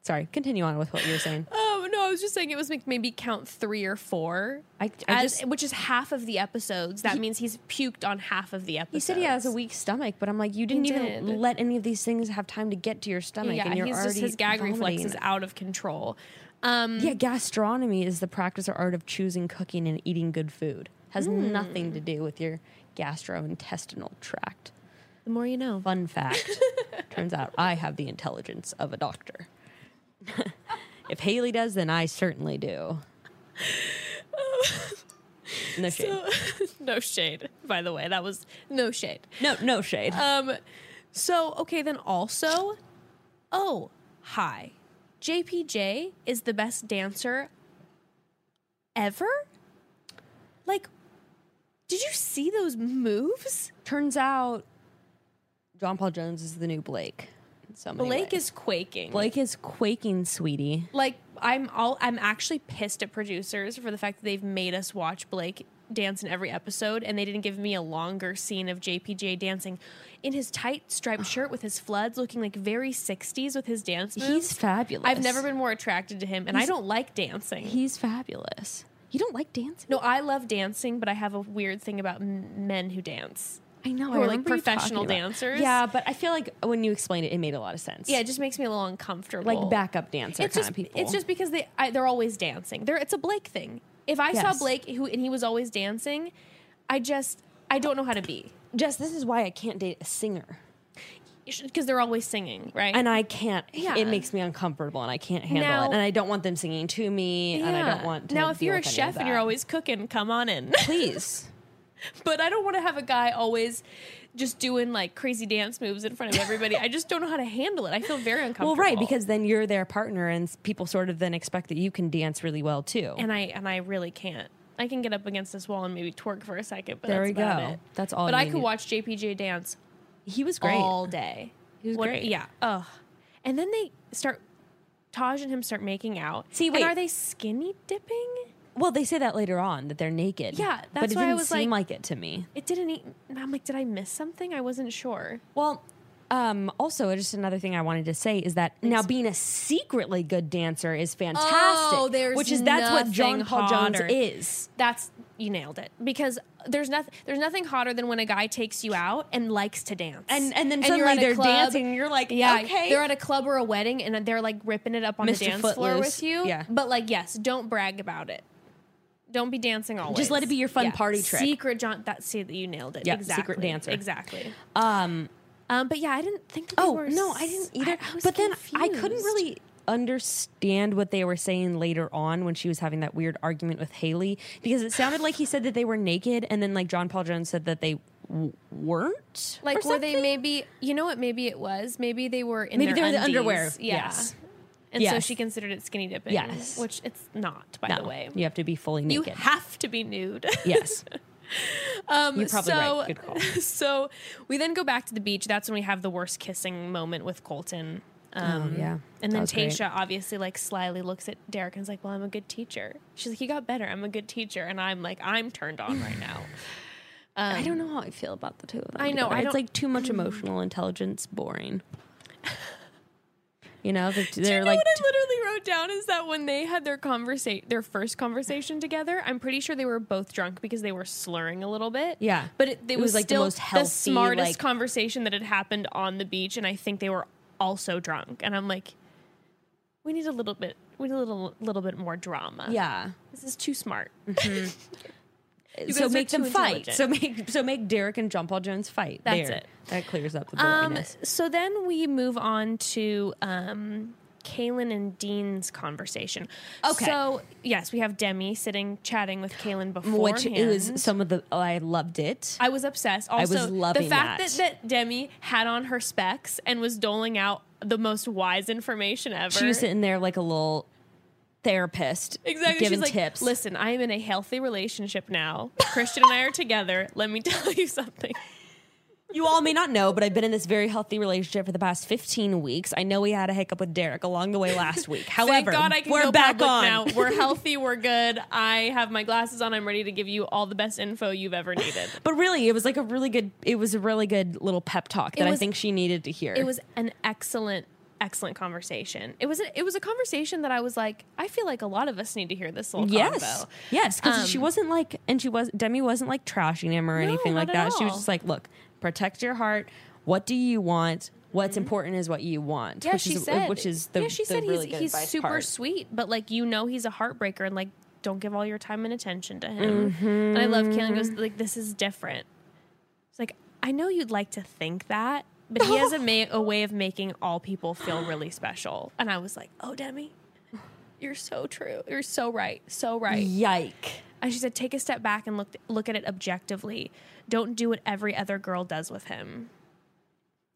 Sorry, continue on with what you were saying. oh no, I was just saying it was like maybe count three or four. I, I As, just, which is half of the episodes. That means he's puked on half of the episodes. he said he has a weak stomach, but I'm like, you didn't even let any of these things have time to get to your stomach, Yeah, and you're already just his gag reflex is out of control. Um, Yeah, gastronomy is the practice or art of choosing, cooking, and eating good food. Has Hmm. nothing to do with your gastrointestinal tract. the more you know. Fun fact. Turns out I have the intelligence of a doctor. if Haley does, then I certainly do. No shade. no shade, by the way. That was no shade. no, no shade. Um, so okay, then also, oh hi, JPJ is the best dancer ever. Like, did you see those moves? Turns out John Paul Jones is the new Blake. so Blake ways. is quaking. Blake is quaking, sweetie. like I'm all I'm actually pissed at producers for the fact that they've made us watch Blake dance in every episode and they didn't give me a longer scene of JPJ dancing in his tight striped shirt with his floods looking like very 60s with his dance moves. He's fabulous. I've never been more attracted to him and I don't like dancing. He's fabulous. You don't like dancing? no, I love dancing, but I have a weird thing about m- men who dance. I know. who I are, like, professional dancers. Yeah, but I feel like when you explained it, it made a lot of sense. Yeah, it just makes me a little uncomfortable. like backup dancer it's kind just of people. it's just because they I, they're always dancing. They're it's a Blake thing. If I saw Blake who and he was always dancing, I just I don't know how to be Jess. This is why I can't date a singer, because they're always singing, right? and I can't. Yeah. It makes me uncomfortable, and I can't handle Now- it. And I don't want them singing to me, and I don't want. To now if you're a with any of chef and you're always cooking, come on in. please. but I don't want to have a guy always just doing like crazy dance moves in front of everybody. I just don't know how to handle it. I feel very uncomfortable. Well, right, because then you're their partner, and people sort of then expect that you can dance really well too. and I and I really can't. I can get up against this wall and maybe twerk for a second, but There that's we go. it. That's all But I could need. watch JPJ dance he was great. all day. He was What- great. Yeah. Ugh. And then they start. Taj and him start making out. See, And wait. are they skinny dipping? Well, they say that later on that they're naked. Yeah, but that's it why I didn't was seem like- like it to me. It didn't. Eat, I'm like, did I miss something? I wasn't sure. Well, um, also, just another thing I wanted to say is that now being a secretly good dancer is fantastic. Oh, there's which is that's what John nothing Paul Jones hotter. is. That's you nailed it because there's nothing there's nothing hotter than when a guy takes you out and likes to dance And- and then suddenly they're dancing and you're like, yeah okay. they're at a club or a wedding and they're like ripping it up on Mr. the dance floor Footloose. with you Yeah. but like yes don't brag about it don't be dancing always Just let it be your fun party trick. secret John that see that you nailed it Yeah, exactly secret dancer. exactly Um, um but yeah I didn't think oh were no, I didn't either. I, was but then I couldn't really understand what they were saying later on when she was having that weird argument with Haley because it sounded like he said that they were naked, and then like John Paul Jones said that they w- weren't. like were they maybe you know what maybe it was maybe they were in Maybe their they were the underwear, yeah yes. And so she considered it skinny dipping Yes. which it's not by No, the way you have to be fully naked. you have to be nude yes. um You're probably so, right. Good call. so we then go back to the beach that's when we have the worst kissing moment with colton um, Oh, yeah. And then great. Tayshia obviously like slyly looks at Derek and is like, "Well, I'm a good teacher." She's like, "You got better. I'm a good teacher." And I'm like, "I'm turned on right now." I don't know how I feel about the two of them. I know. I it's like too much emotional intelligence, boring. You know, they're, Do you they're know like what I literally wrote down is that when they had their conversation, their first conversation together, I'm pretty sure they were both drunk because they were slurring a little bit. Yeah. but it, it It was, was, like, the most healthy, smartest like- conversation that had happened on the beach, and I think they were also drunk. And I'm like, we need a little bit, we need a little, little bit more drama. yeah. this is too smart. Mm-hmm. so make them fight. So make so make Derek and John Paul Jones fight. That's There. it. That clears up the Um, so then we move on to um, Caelynn and Dean's conversation. Okay. So yes, we have Demi sitting chatting with Caelynn beforehand. Which it was some of the I loved it. I was obsessed. was Also, loving the fact that. that. that Demi had on her specs and was doling out the most wise information ever. She was sitting there like a little therapist, Exactly. giving She's like, tips. listen, I am in a healthy relationship now. Kristian and I are together. Let me tell you something. You all may not know, but I've been in this very healthy relationship for the past 15 weeks. I know we had a hiccup with Derek along the way last week. However, God I can we're go back on. now. We're healthy. We're good. I have my glasses on. I'm ready to give you all the best info you've ever needed. But really, it was like a really good. It was a really good little pep talk that I think she needed to hear. It was an excellent, excellent conversation. It was a, it was a conversation that I was like, I feel like a lot of us need to hear this little yes, convo. yes, because she Um, wasn't like, and she was Demi wasn't like trashing him or anything like that. She was just like, look, protect your heart. What do you want? What's important is what you want. Mm-hmm. Yeah, which she is, said. which is the yeah, she the said really he's he's super part. sweet, but like you know he's a heartbreaker and like don't give all your time and attention to him. And I love Caelynn goes like this is different. It's like I know you'd like to think that, but he has a ma- a way of making all people feel really special. And I was like, oh Demi, you're so true. You're so right. So right. Yike. And she said, take a step back and look look at it objectively. Don't do what every other girl does with him.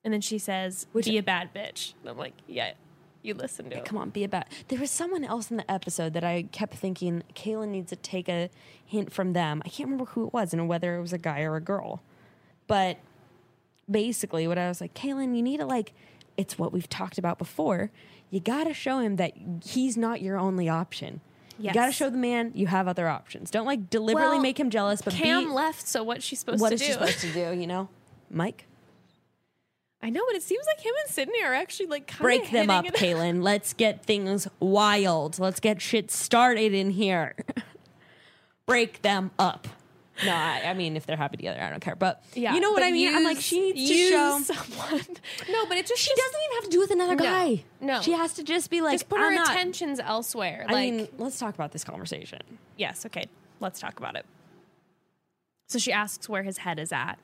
And then she says, "Would be a bad bitch. And I'm like, yeah, you listen to it. Come on, be a bad. There was someone else in the episode that I kept thinking Kayla needs to take a hint from them. I can't remember who it was and whether it was a guy or a girl. But basically, what I was like, Caelynn, you need to like. It's what we've talked about before. You got to show him that he's not your only option. You got to show the man you have other options. Don't like deliberately Well, make him jealous, but Cam be, left, so what's she supposed what to is do? she supposed to do? You know, Mike, I know, but it seems like him and Sydney are actually like kind of. break them up. Caelynn. Let's get things wild. Let's get shit started in here. break them up. No, I, I mean, if they're happy together, I don't care. But Yeah, you know what I mean? I'm like, use- she needs to show. someone. No, but it's just She doesn't even have to do with another No, guy. no. she has to just be like, just put I'm her not- attentions elsewhere. I like, mean, let's talk about this conversation. yes, okay, let's talk about it. So she asks where his head is at,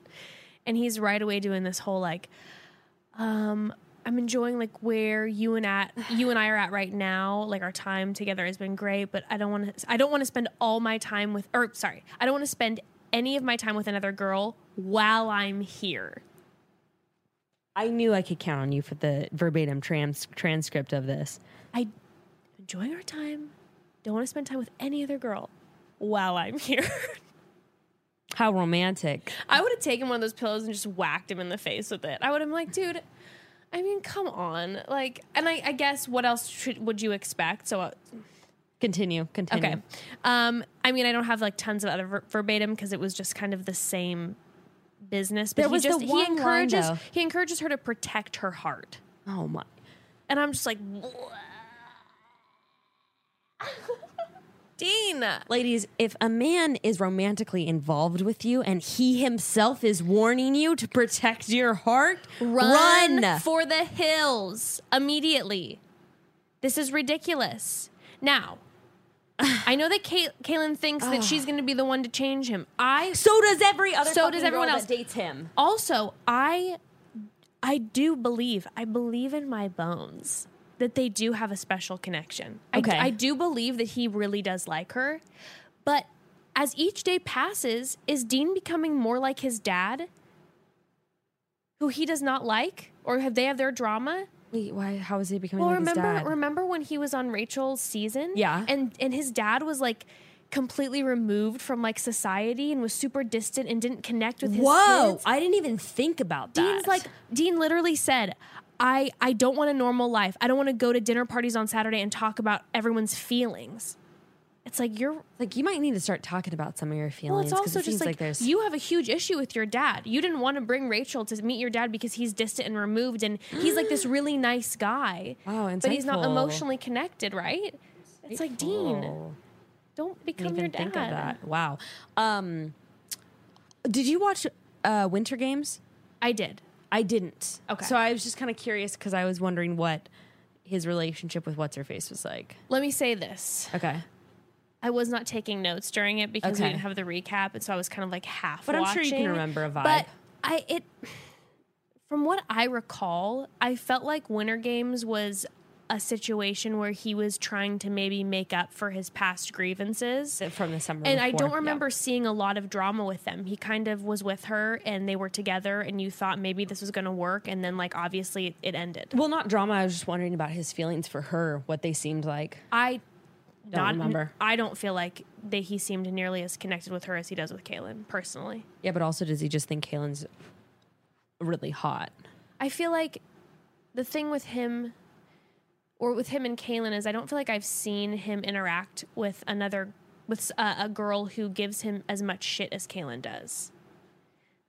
and he's right away doing this whole like, um, I'm enjoying like where you and at you and I are at right now. Like our time together has been great, but I don't want to. I don't want to spend all my time with, or sorry, I don't want to spend any of my time with another girl while I'm here. I knew I could count on you for the verbatim trans- transcript of this. I enjoying our time. Don't want to spend time with any other girl while I'm here. How romantic. I would have taken one of those pillows and just whacked him in the face with it. I would have been like, dude, I mean, come on. Like, and I, I guess what else should, would you expect? So, uh, Continue. Continue. okay. Um, I mean, I don't have like tons of other ver- verbatim because it was just kind of the same business. But There he was the just he one line, encourages though. he encourages her to protect her heart, Oh my. and I'm just like, Dean. Ladies, if a man is romantically involved with you and he himself is warning you to protect your heart, Run, run. for the hills immediately. This is ridiculous. Now, I know that Kay- Caelynn thinks that ah. she's going to be the one to change him. I so does every other So does everyone else. that dates him. also I I do believe I believe in my bones that they do have a special connection. I- Okay. I, do believe that he really does like her, but as each day passes, is Dean becoming more like his dad, who he does not like, or have they have their drama? Wait, why? How is he becoming Well, like his remember dad? remember when he was on Rachel's season? Yeah. And and his dad was like completely removed from like society and was super distant and didn't connect with his Whoa! kids. I didn't even think about that. Dean's like Dean literally said, I I don't want a normal life. I don't want to go to dinner parties on Saturday and talk about everyone's feelings. It's like you're like you might need to start talking about some of your feelings. well, it's also it just seems like, there's you have a huge issue with your dad. You didn't want to bring Rachel to meet your dad because he's distant and removed, and he's like this really nice guy. Wow, but he's not emotionally connected, right? It's like Dean, don't become your dad. think of that. Wow. Um, did you watch uh, Winter Games? I did. I didn't. Okay. So I was just kind of curious because I was wondering what his relationship with what's her face was like. Let me say this: Okay. I was not taking notes during it because we didn't have the recap, and so I was kind of like half. But I'm sure you can remember a vibe. But I it from what I recall, I felt like Winter Games was a situation where he was trying to maybe make up for his past grievances. From the summer. And I don't Yeah. remember seeing a lot of drama with them. He kind of was with her and they were together and you thought maybe this was going to work and then like obviously it ended. Well, not drama. I was just wondering about his feelings for her, what they seemed like. I Don't not remember. I don't feel like that he seemed nearly as connected with her as he does with Caelynn personally. Yeah, but also does he just think Caelynn's really hot? I feel like the thing with him or with him and Caelynn is I don't feel like I've seen him interact with another with a, uh, a girl who gives him as much shit as Caelynn does.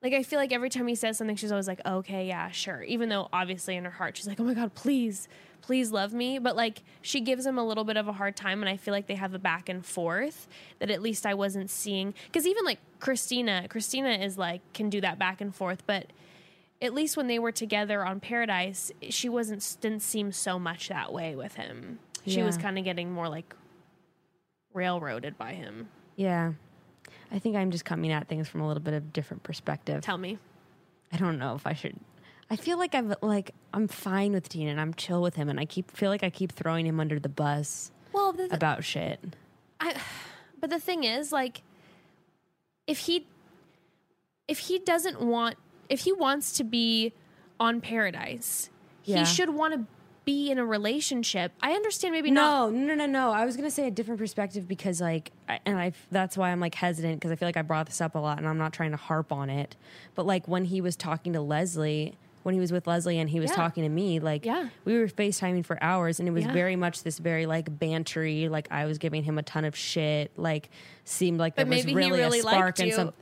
Like I feel like every time he says something, she's always like, "Okay, yeah, sure." Even though obviously in her heart she's like, "Oh my god, please, please love me." But like she gives him a little bit of a hard time, and I feel like they have a back and forth that at least I wasn't seeing. Because even like Kristina, Kristina is like can do that back and forth, but at least when they were together on Paradise, she wasn't didn't seem so much that way with him. She was kind of getting more like railroaded by him. Yeah. I think I'm just coming at things from a little bit of different perspective. Tell me. I don't know if I should. I feel like I've like I'm fine with Dean and I'm chill with him and I keep feel like I keep throwing him under the bus Well, the, about shit. I, but the thing is, like, if he, if he doesn't want, if he wants to be on Paradise, Yeah. he should want to be in a relationship. I understand maybe not. No, no, no, no. I was gonna say a different perspective because, like, I, and I that's why I'm like hesitant because I feel like I brought this up a lot and I'm not trying to harp on it. But like when he was talking to Leslie, when he was with Leslie and he was Yeah. talking to me, like, Yeah. we were FaceTiming for hours and it was Yeah. very much this very like bantery. Like I was giving him a ton of shit. Like seemed like there But was maybe he really, really a spark and some.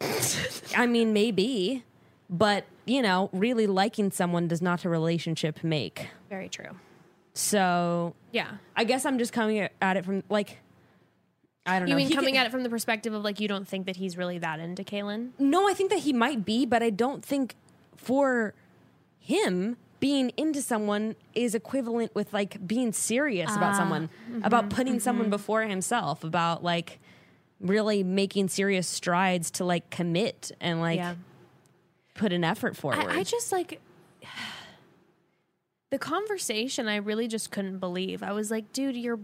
I mean, maybe, but you know, really liking someone does not a relationship make. Very true. So Yeah. I guess I'm just coming at it from like I don't know. You mean He coming could- at it from the perspective of like you don't think that he's really that into Caelynn? No, I think that he might be, but I don't think for him being into someone is equivalent with like being serious about ah, someone, about mm-hmm, putting someone mm-hmm. before himself, about like really making serious strides to like commit and like yeah. Put an effort forward. I, I just like the conversation. I really just couldn't believe. I was like, dude, you're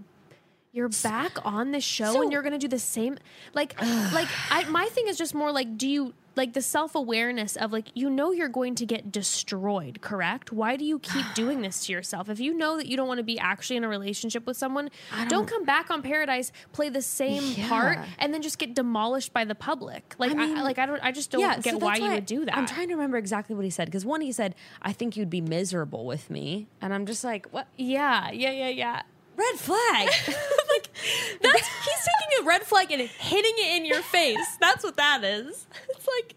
you're back on the show So- and you're gonna do the same. Like, like I my thing is just more like, do you like the self awareness of like you know you're going to get destroyed, correct? Why do you keep doing this to yourself? If you know that you don't want to be actually in a relationship with someone, don't, come back on Paradise, play the same part, and then just get demolished by the public. Like, I, mean- like I don't, I just don't yeah, get so why you would do that. I'm trying to remember exactly what he said because one, he said, "I think you'd be miserable with me," and I'm just like, "What? Yeah, yeah, yeah, yeah. Red flag." like that's he's taking a red flag and hitting it in your face. That's what that is. It's like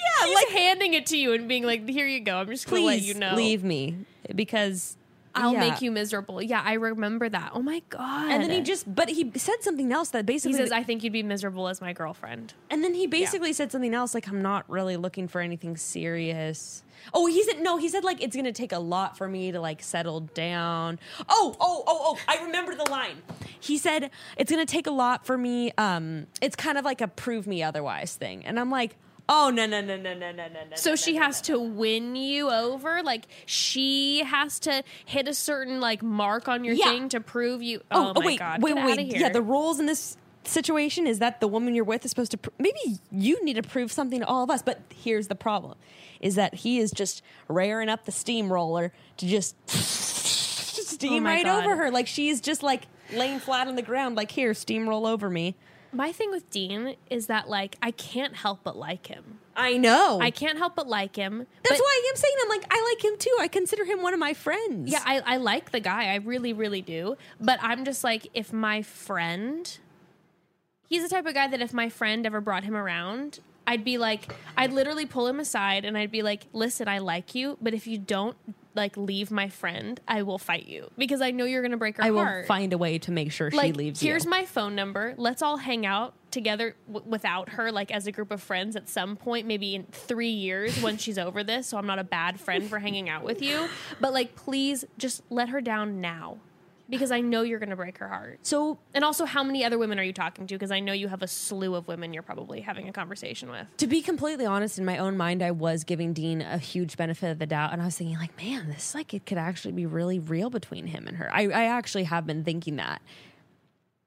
yeah, he's like handing it to you and being like, "Here you go. I'm just going to let you know. leave me because I'll yeah. make you miserable." Yeah, I remember that. Oh my god. And then he just, but he said something else that he basically says, "I think you'd be miserable as my girlfriend." And then he basically said something else like, I'm not really looking for anything serious. Oh, he said no. He said like it's gonna take a lot for me to like settle down. Oh, oh, oh, oh! I remember the line. He said it's gonna take a lot for me. Um, it's kind of like a prove me otherwise thing, and I'm like. Oh no no no no no no no! So she has to win you over, like she has to hit a certain like mark on your thing to prove you. Oh, oh, oh wait, God. wait, Get wait! Yeah, the rules in this situation is that the woman you're with is supposed to. Maybe you need to prove something to all of us, but here's the problem: is that he is just rearing up the steamroller to just steam Oh right God. over her, like she's just like laying flat on the ground, like here, steamroll over me. My thing with Dean is that like I can't help but like him. I know. I can't help but like him. That's but- why I'm saying I'm like I like him too. I consider him one of my friends. Yeah, I, I like the guy. I really, really do. But I'm just like, if my friend, he's the type of guy that if my friend ever brought him around, I'd be like, I'd literally pull him aside and I'd be like, listen, I like you, but if you don't like leave my friend, I will fight you because I know you're gonna break her I will find a way to make sure like, she leaves you. here's you. my phone number. Let's all hang out together w- without her, like as a group of friends at some point, maybe in three years when she's over this. So I'm not a bad friend for hanging out with you. But like, please just let her down now because I know you're going to break her heart. so And also, how many other women are you talking to? Because I know you have a slew of women you're probably having a conversation with. To be completely honest, in my own mind, I was giving Dean a huge benefit of the doubt, and I was thinking, like, man, this like it could actually be really real between him and her. I, I actually have been thinking that.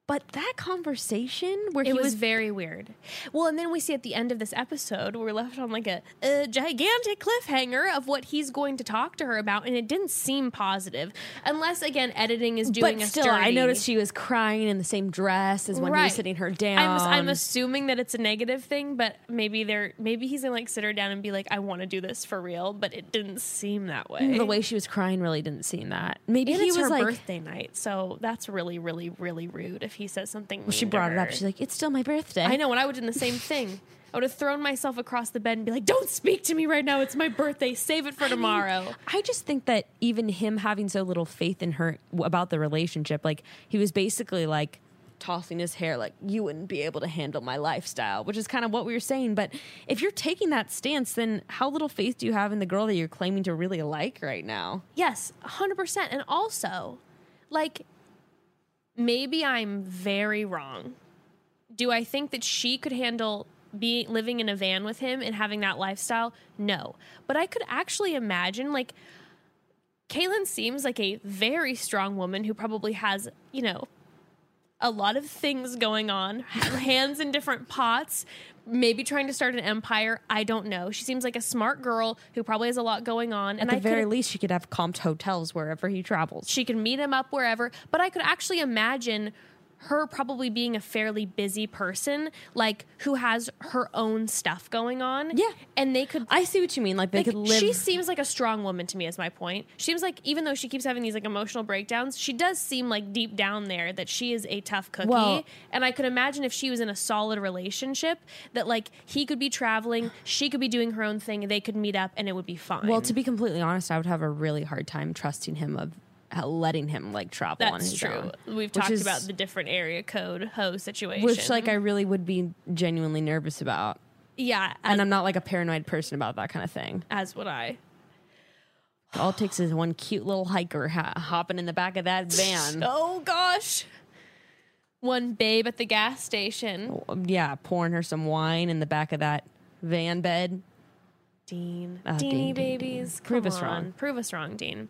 But that conversation where It he was, was, very weird. Well, and then we see at the end of this episode, we're left on like a, a gigantic cliffhanger of what he's going to talk to her about, and it didn't seem positive, unless again editing is doing. but still, I noticed she was crying in the same dress as when he Right. was sitting her down. I'm, I'm assuming that it's a negative thing, but maybe they're maybe he's gonna like sit her down and be like, "I want to do this for real," but it didn't seem that way. the way she was crying really didn't seem that. Maybe and he it's was her like, birthday night, so that's really, really, really rude if he says something. she mean to brought it up. She's like, it's still my birthday. I know, and I would have done the same thing. I would have thrown myself across the bed and be like, "Don't speak to me right now. It's my birthday. Save it for tomorrow." I just think that even him having so little faith in her about the relationship, like he was basically like tossing his hair, like you wouldn't be able to handle my lifestyle, which is kind of what we were saying. But if you're taking that stance, then how little faith do you have in the girl that you're claiming to really like right now? Yes, 100%. And also, like, maybe I'm very wrong. Do I think that she could handle being living in a van with him and having that lifestyle? No. But I could actually imagine, like, Caelynn seems like a very strong woman who probably has, you know, a lot of things going on, hands in different pots, maybe trying to start an empire. I don't know. She seems like a smart girl who probably has a lot going on. At and the I very least, she could have comped hotels wherever he travels. she can meet him up wherever. But I could actually imagine her probably being a fairly busy person, like who has her own stuff going on. Yeah. And they could I see what you mean. Like they like, could live. She seems like a strong woman to me. Is my point. She seems like even though she keeps having these like emotional breakdowns, she does seem like deep down there that she is a tough cookie. Well- and I could imagine if she was in a solid relationship, that like he could be traveling, she could be doing her own thing, they could meet up, and it would be fine. Well, to be completely honest, I would have a really hard time trusting him of letting him like travel on That's his true. own. We've talked is- about the different area code ho situation. which like I really would be genuinely nervous about. yeah, And I'm not like a paranoid person about that kind of thing. as would I. All it takes is one cute little hiker ha- hopping in the back of that van. Oh gosh. One babe at the gas station. yeah, pouring her some wine in the back of that van bed. Dean. Deanie Dean, Dean, babies. Dean. Prove Come us wrong. Prove us wrong, Dean.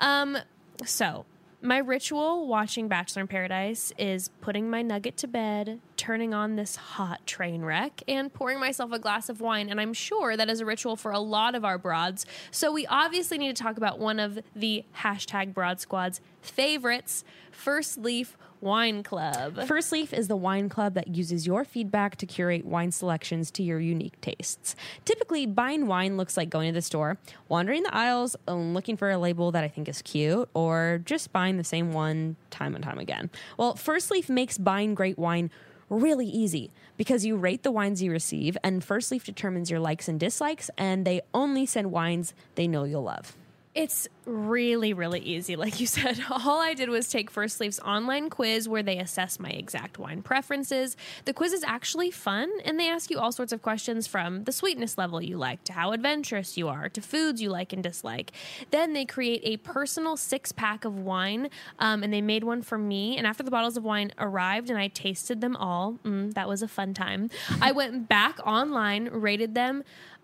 Um, so my ritual watching Bachelor in Paradise is putting my nugget to bed, turning on this hot train wreck, and pouring myself a glass of wine. And I'm sure that is a ritual for a lot of our broads. So we obviously need to talk about one of the hashtag Broad Squad's favorites, First Leaf Wine Club. First Leaf is the wine club that uses your feedback to curate wine selections to your unique tastes. Typically, buying wine looks like going to the store, wandering the aisles, and looking for a label that I think is cute, or just buying the same one time and time again. Well, First Leaf makes buying great wine really easy because you rate the wines you receive, and First Leaf determines your likes and dislikes, and they only send wines they know you'll love. It's really, really easy. Like you said, all I did was take First Leaf's online quiz where they assess my exact wine preferences. The quiz is actually fun, and they ask you all sorts of questions from the sweetness level you like to how adventurous you are to foods you like and dislike. Then they create a personal six pack of wine, um, and they made one for me. And after the bottles of wine arrived and I tasted them all, mm, that was a fun time. I went back online, rated them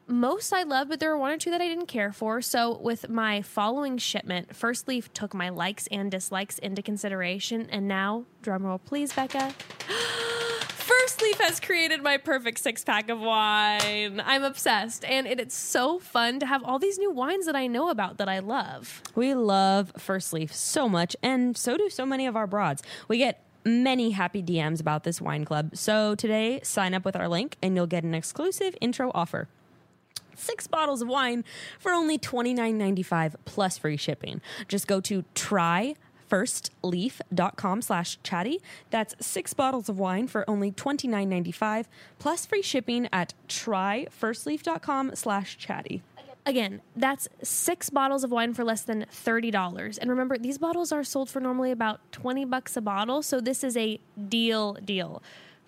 most I love, but there were one or two that I didn't care for. So, with my following shipment, First Leaf took my likes and dislikes into consideration. And now, drumroll please, Becca. First Leaf has created my perfect six pack of wine. I'm obsessed. And it, it's so fun to have all these new wines that I know about that I love. We love First Leaf so much, and so do so many of our broads. We get many happy DMs about this wine club. So today, sign up with our link, and you'll get an exclusive intro offer. Six bottles of wine for only $29.95 plus free shipping. Just go to tryfirstleaf.com slash chatty. That's six bottles of wine for only $29.95 plus free shipping at tryfirstleaf.com slash chatty. Again, that's six bottles of wine for less than $30. And remember, these bottles are sold for normally about 20 bucks a bottle. So this is a deal deal.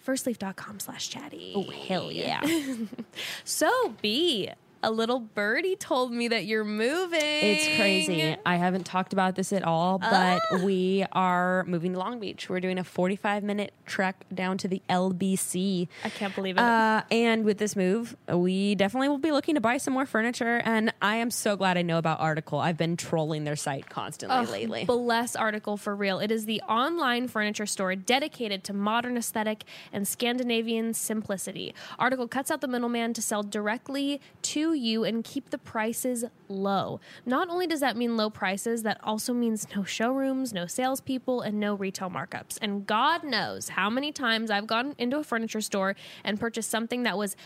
Firstleaf.com slash chatty. Oh, hell yeah. So, B, a little birdie told me that you're moving. It's crazy. I haven't talked about this at all, but we are moving to Long Beach. We're doing a 45 minute trek down to the LBC. I can't believe it. Uh, and with this move, we definitely will be looking to buy some more furniture. And I am so glad I know about Article. I've been trolling their site constantly Ugh, lately. Bless Article for real. It is the online furniture store dedicated to modern aesthetic and Scandinavian simplicity. Article cuts out the middleman to sell directly to you and keep the prices low. Not only does that mean low prices, that also means no showrooms, no salespeople, and no retail markups. And God knows how many times I've gone into a furniture store and purchased something that was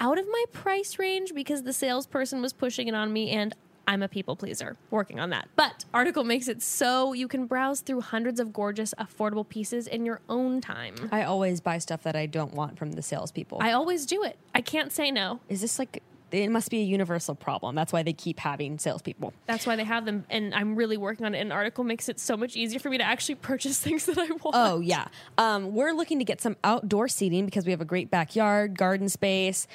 out of my price range because the salesperson was pushing it on me and I'm a people pleaser working on that. But Article makes it so you can browse through hundreds of gorgeous, affordable pieces in your own time. I always buy stuff that I don't want from the salespeople. I always do it. I can't say no. Is this like, it must be a universal problem. That's why they keep having salespeople. That's why they have them. And I'm really working on it. An Article makes it so much easier for me to actually purchase things that I want. Oh yeah. Um, we're looking to get some outdoor seating because we have a great backyard, garden space,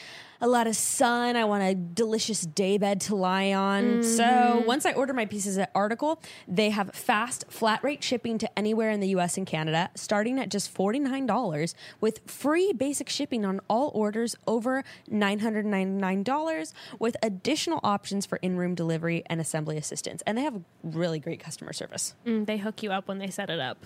a lot of sun. I want a delicious daybed to lie on. So once I order my pieces at Article, they have fast flat rate shipping to anywhere in the U.S. and Canada, starting at just forty nine dollars, with free basic shipping on all orders over nine hundred ninety nine dollars, with additional options for in room delivery and assembly assistance. And they have really great customer service. Mm, they hook you up when they set it up.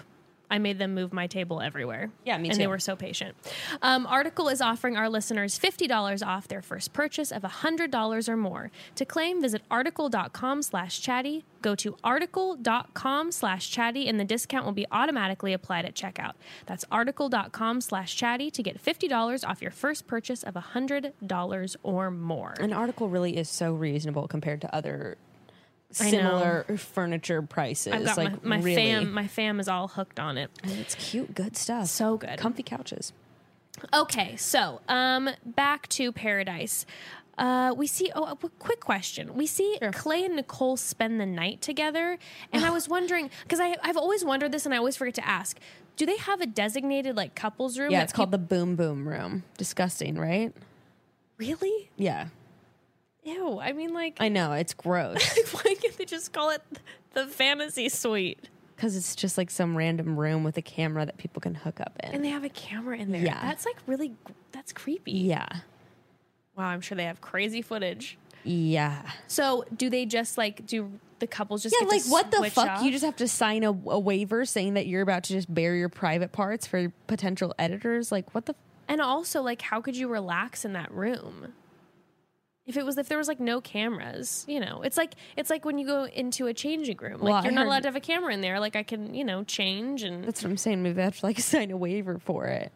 I made them move my table everywhere. Yeah, me too. And they were so patient. Um, Article is offering our listeners $50 off their first purchase of $100 or more. To claim, visit article.com slash chatty. Go to article.com slash chatty and the discount will be automatically applied at checkout. That's article.com slash chatty to get $50 off your first purchase of $100 or more. An article really is so reasonable compared to other. Similar furniture prices. I've got like my, my really. fam. My fam is all hooked on it. And it's cute, good stuff. So good. Comfy couches. Okay, so um, back to Paradise. Uh, we see. Oh, a quick question. We see Clay and Nicole spend the night together, and I was wondering because I've always wondered this, and I always forget to ask. Do they have a designated like couples room? Yeah, it's called peop- the Boom Boom Room. Disgusting, right? really. Yeah, Ew. I mean, like, I know it's gross why can't they just call it the fantasy suite? because it's just like some random room with a camera that people can hook up in. And they have a camera in there. Yeah. That's like really. That's creepy. yeah, Wow. I'm sure they have crazy footage. yeah, So, do they just like do the couples just yeah. get Like to what the switch fuck? off? You just have to sign a, a waiver saying that you're about to just bare your private parts for potential editors. Like what the? And also, like, how could you relax in that room? If it was, if there was like no cameras, you know, it's like it's like when you go into a changing room, like Well, you're not allowed to have a camera in there. Like I can, you know, change and That's what I'm saying. Maybe I have to like sign a waiver for it.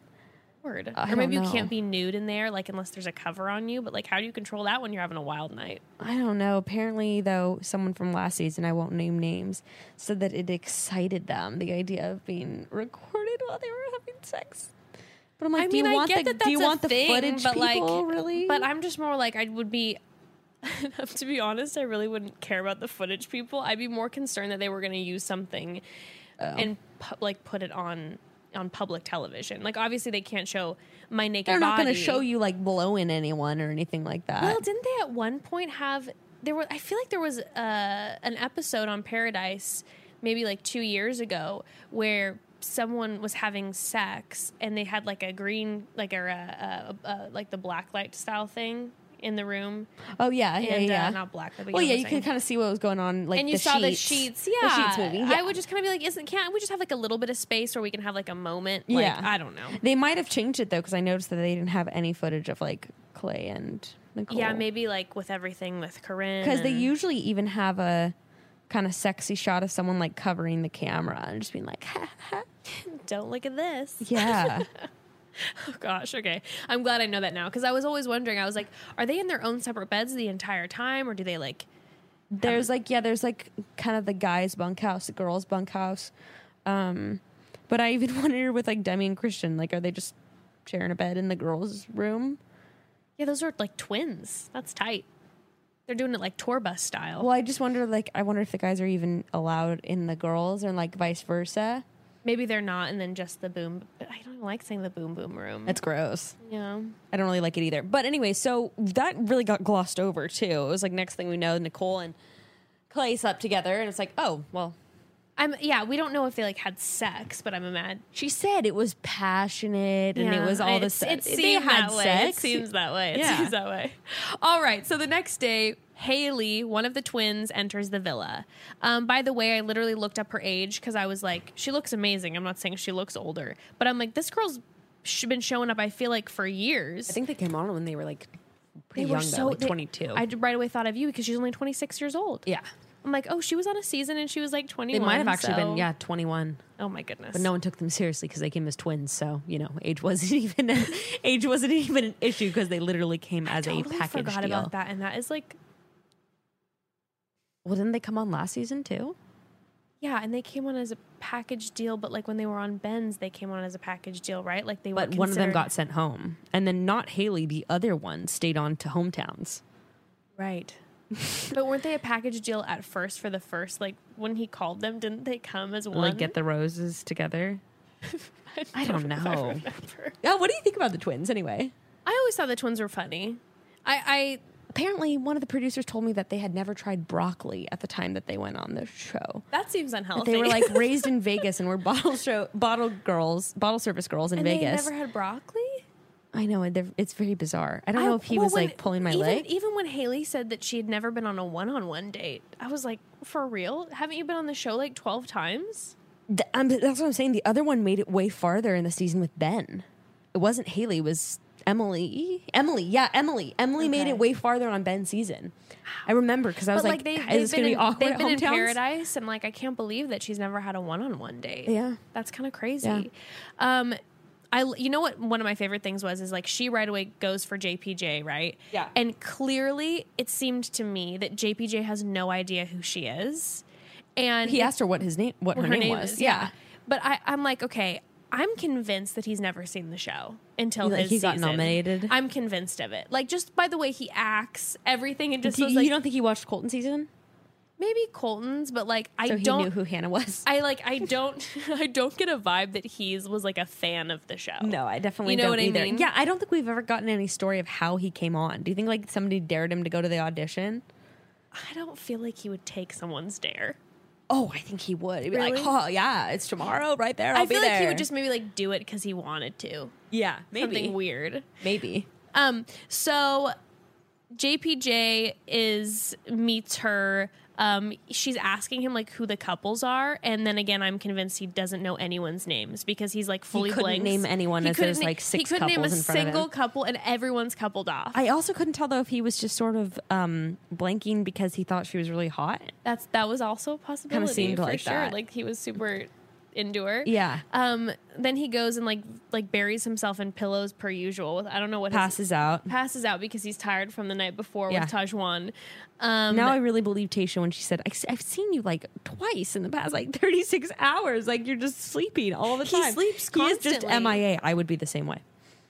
word, I or maybe you can't be nude in there, like unless there's a cover on you. But like, how do you control that when you're having a wild night? I don't know. Apparently, though, someone from last season, I won't name names, said that it excited them the idea of being recorded while they were having sex. But I'm like, I do mean, you I want get the that that's do you want the thing, footage, but people? like, really? But I'm just more like I would be. to be honest, I really wouldn't care about the footage people. I'd be more concerned that they were going to use something Oh. and pu- like put it on on public television. Like obviously they can't show my naked. they're not going to show you like blowing anyone or anything like that. Well, didn't they at one point have there were I feel like there was uh, an episode on Paradise maybe like 2 years ago where someone was having sex and they had like a green like a, uh uh uh like the black light style thing in the room oh yeah, yeah, and yeah. uh, not black but well, yeah, you could kind of see what was going on, like and you the saw sheets, the sheets, yeah. the sheets moving. Yeah. I would just kind of be like, isn't can't we just have like a little bit of space where we can have like a moment? Like, Yeah. I don't know. They might have changed it though, because I noticed that they didn't have any footage of like Clay and Nicole. Yeah, maybe like with everything with Corinne. because they usually even have a kind of sexy shot of someone like covering the camera and just being like, ha, ha. Don't look at this. yeah. Oh gosh, okay. I'm glad I know that now because I was always wondering. I was like, are they in their own separate beds the entire time, or do they like? there's like yeah, there's like kind of the guys' bunkhouse, the girls' bunkhouse. Um, but I even wonder with like Demi and Kristian, like, are they just sharing a bed in the girls' room? Yeah, those are like twins. That's tight. They're doing it like tour bus style. Well, I just wonder, like, I wonder if the guys are even allowed in the girls, or like vice versa. Maybe they're not, and then just the boom. But I don't like saying the boom boom room. It's gross. yeah. I don't really like it either. But anyway, so that really got glossed over too. It was like next thing we know, Nicole and Clay slept together, and it's like, oh well. I'm yeah. We don't know if they like had sex, but I'm a mad. She said it was passionate, and it was all the this. It they seemed had that way. sex. It seems that way. It Yeah. seems that way. All right. So the next day, Haley, one of the twins, enters the villa. Um, by the way, I literally looked up her age because I was like, she looks amazing. I'm not saying she looks older, but I'm like, this girl's sh- been showing up. I feel like for years. I think they came on when they were like pretty they young, were though, so like they- twenty two. I right away thought of you because she's only 26 years old. yeah, I'm like, oh, she was on a season and she was like 21. they might have actually so- been yeah 21. Oh my goodness. but no one took them seriously because they came as twins. So you know, age wasn't even an, age wasn't even an issue because they literally came as totally a package deal. I forgot deal. about that, and that is like, Well, didn't they come on last season too? yeah, and they came on as a package deal, but like when they were on Ben's, they came on as a package deal, right? Like they were. But one of them got sent home, and then not Haley. The other one stayed on to hometowns. right. but weren't they a package deal at first for the first? Like when he called them, didn't they come as one? Like get the roses together. I don't if I know. remember. Yeah, what do you think about the twins anyway? I always thought the twins were funny. I, Apparently, one of the producers told me that they had never tried broccoli at the time that they went on the show. That seems That unhealthy. they were like raised in Vegas and were bottle show bottle girls, bottle service girls in and Vegas. They never had broccoli. I know it's very bizarre. I don't know if he well, was when- like pulling my even, leg. Even when Haley said that she had never been on a one-on-one date, I was like, "For real? Haven't you been on the show like twelve times?" Th- um, that's what I'm saying. The other one made it way farther in the season with Ben. It wasn't Haley. It was Emily. Emily, yeah, Emily. Emily made it way farther on Ben's season. I remember because I was But like, like, they, "Is they've this been, going to be in, awkward they've been in paradise, and like I can't believe that she's never had a one-on-one date. Yeah. that's kind of crazy. Yeah. Um, I you know what one of my favorite things was is like she right away goes for JPJ, right? Yeah. and clearly it seemed to me that JPJ has no idea who she is, and He asked her what his name, what, what her, name, was. is. Yeah. But I, I'm like, okay, I'm convinced that he's never seen the show until Like, his he got season. nominated? I'm convinced of it. Like just by the way he acts, everything. It just Do was you, like you don't think he watched Colton season? Maybe Colton's, but like I So he don't. knew who Hannah was. I like I don't I don't get a vibe that he's was like a fan of the show. no, I definitely You know don't what I either. mean? Yeah, I don't think we've ever gotten any story of how he came on. Do you think like somebody dared him to go to the audition? I don't feel like he would take someone's dare. Oh, I think he would. He'd be like, Really? "Oh, yeah, it's tomorrow, right there. I'll I feel be like he would just maybe like do it because he wanted to. yeah, maybe, Something weird. maybe. Um, so JPJ is meets her. Um, she's asking him like who the couples are, and then again, I'm convinced he doesn't know anyone's names because he's like fully couldn't blanks. name anyone He as couldn't there's, like, six He couldn't name a in front of him. single couple, and everyone's coupled off. I also couldn't tell though if he was just sort of um, blanking because he thought she was really hot. That's that was also a possibility seemed for like sure. that. Like he was super her. Yeah. Um. Then he goes and like like buries himself in pillows per usual. With I don't know what his, Passes out. passes out because he's tired from the night before Yeah. with Tajwan. Um, Now I really believe Tayshia when she said, "I- "I've seen you like twice in the past like 36 hours. Like you're just sleeping all the time. He time." sleeps He is just. MIA. I would be the same way.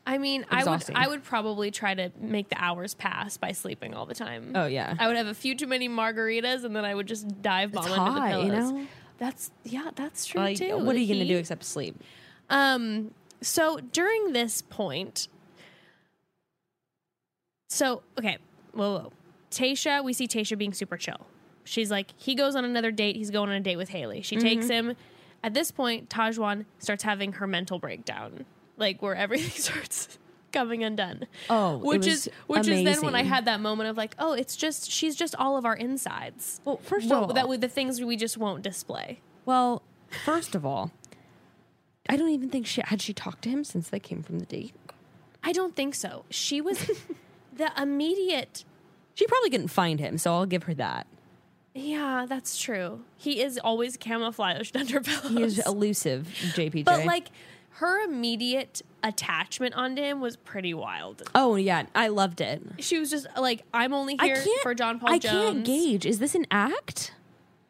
I mean, I would I would probably try to make the hours pass by sleeping all the time. Oh, yeah. I would have a few too many margaritas and then I would just dive bomb It's into hot, the you pillows. know? That's yeah, that's true Like, too. what are you going to do except sleep? Um, so during this point, so okay, whoa, whoa. Tayshia, we see Tayshia being super chill. She's like, he goes on another date. He's going on a date with Haley. She takes Mm-hmm. him. At this point, Tahzjuan starts having her mental breakdown, like where everything starts coming undone. Oh, which is which is then when I had that moment of like, oh, it's just she's just all of our insides. Well, first of all- that with the things we just won't display. Well, first of all, I don't even think she had she talked to him since they came from the date. I don't think so. She was the immediate. She probably couldn't find him, so I'll give her that. Yeah, that's true. He is always camouflaged under pillows. He is elusive, JPJ. but like her immediate attachment onto him was pretty wild. oh yeah, I loved it. She was just like, "I'm only here for John Paul I Jones." can't gauge. Is this an act,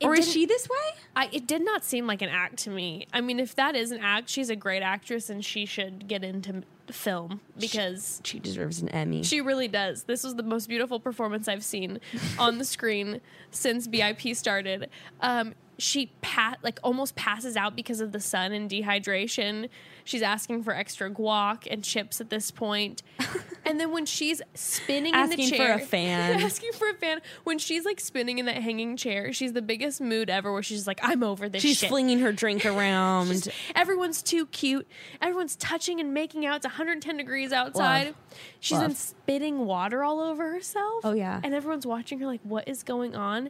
It or is she this way? I, it did not seem like an act to me. I mean, if that is an act, she's a great actress and she should get into film because She deserves an Emmy. She really does. This was the most beautiful performance I've seen on the screen since BIP started. Um, she pat like almost passes out because of the sun and dehydration. She's asking for extra guac and chips at this point. And then when she's spinning in Asking the for chair, a fan. asking for a fan. When she's like spinning in that hanging chair, she's the biggest mood ever. Where she's like, "I'm over this She's shit." flinging her drink around. Everyone's too cute. Everyone's touching and making out. It's 110 degrees outside. Love. She's Love. spitting water all over herself. Oh, yeah. And everyone's watching her like, what is going on?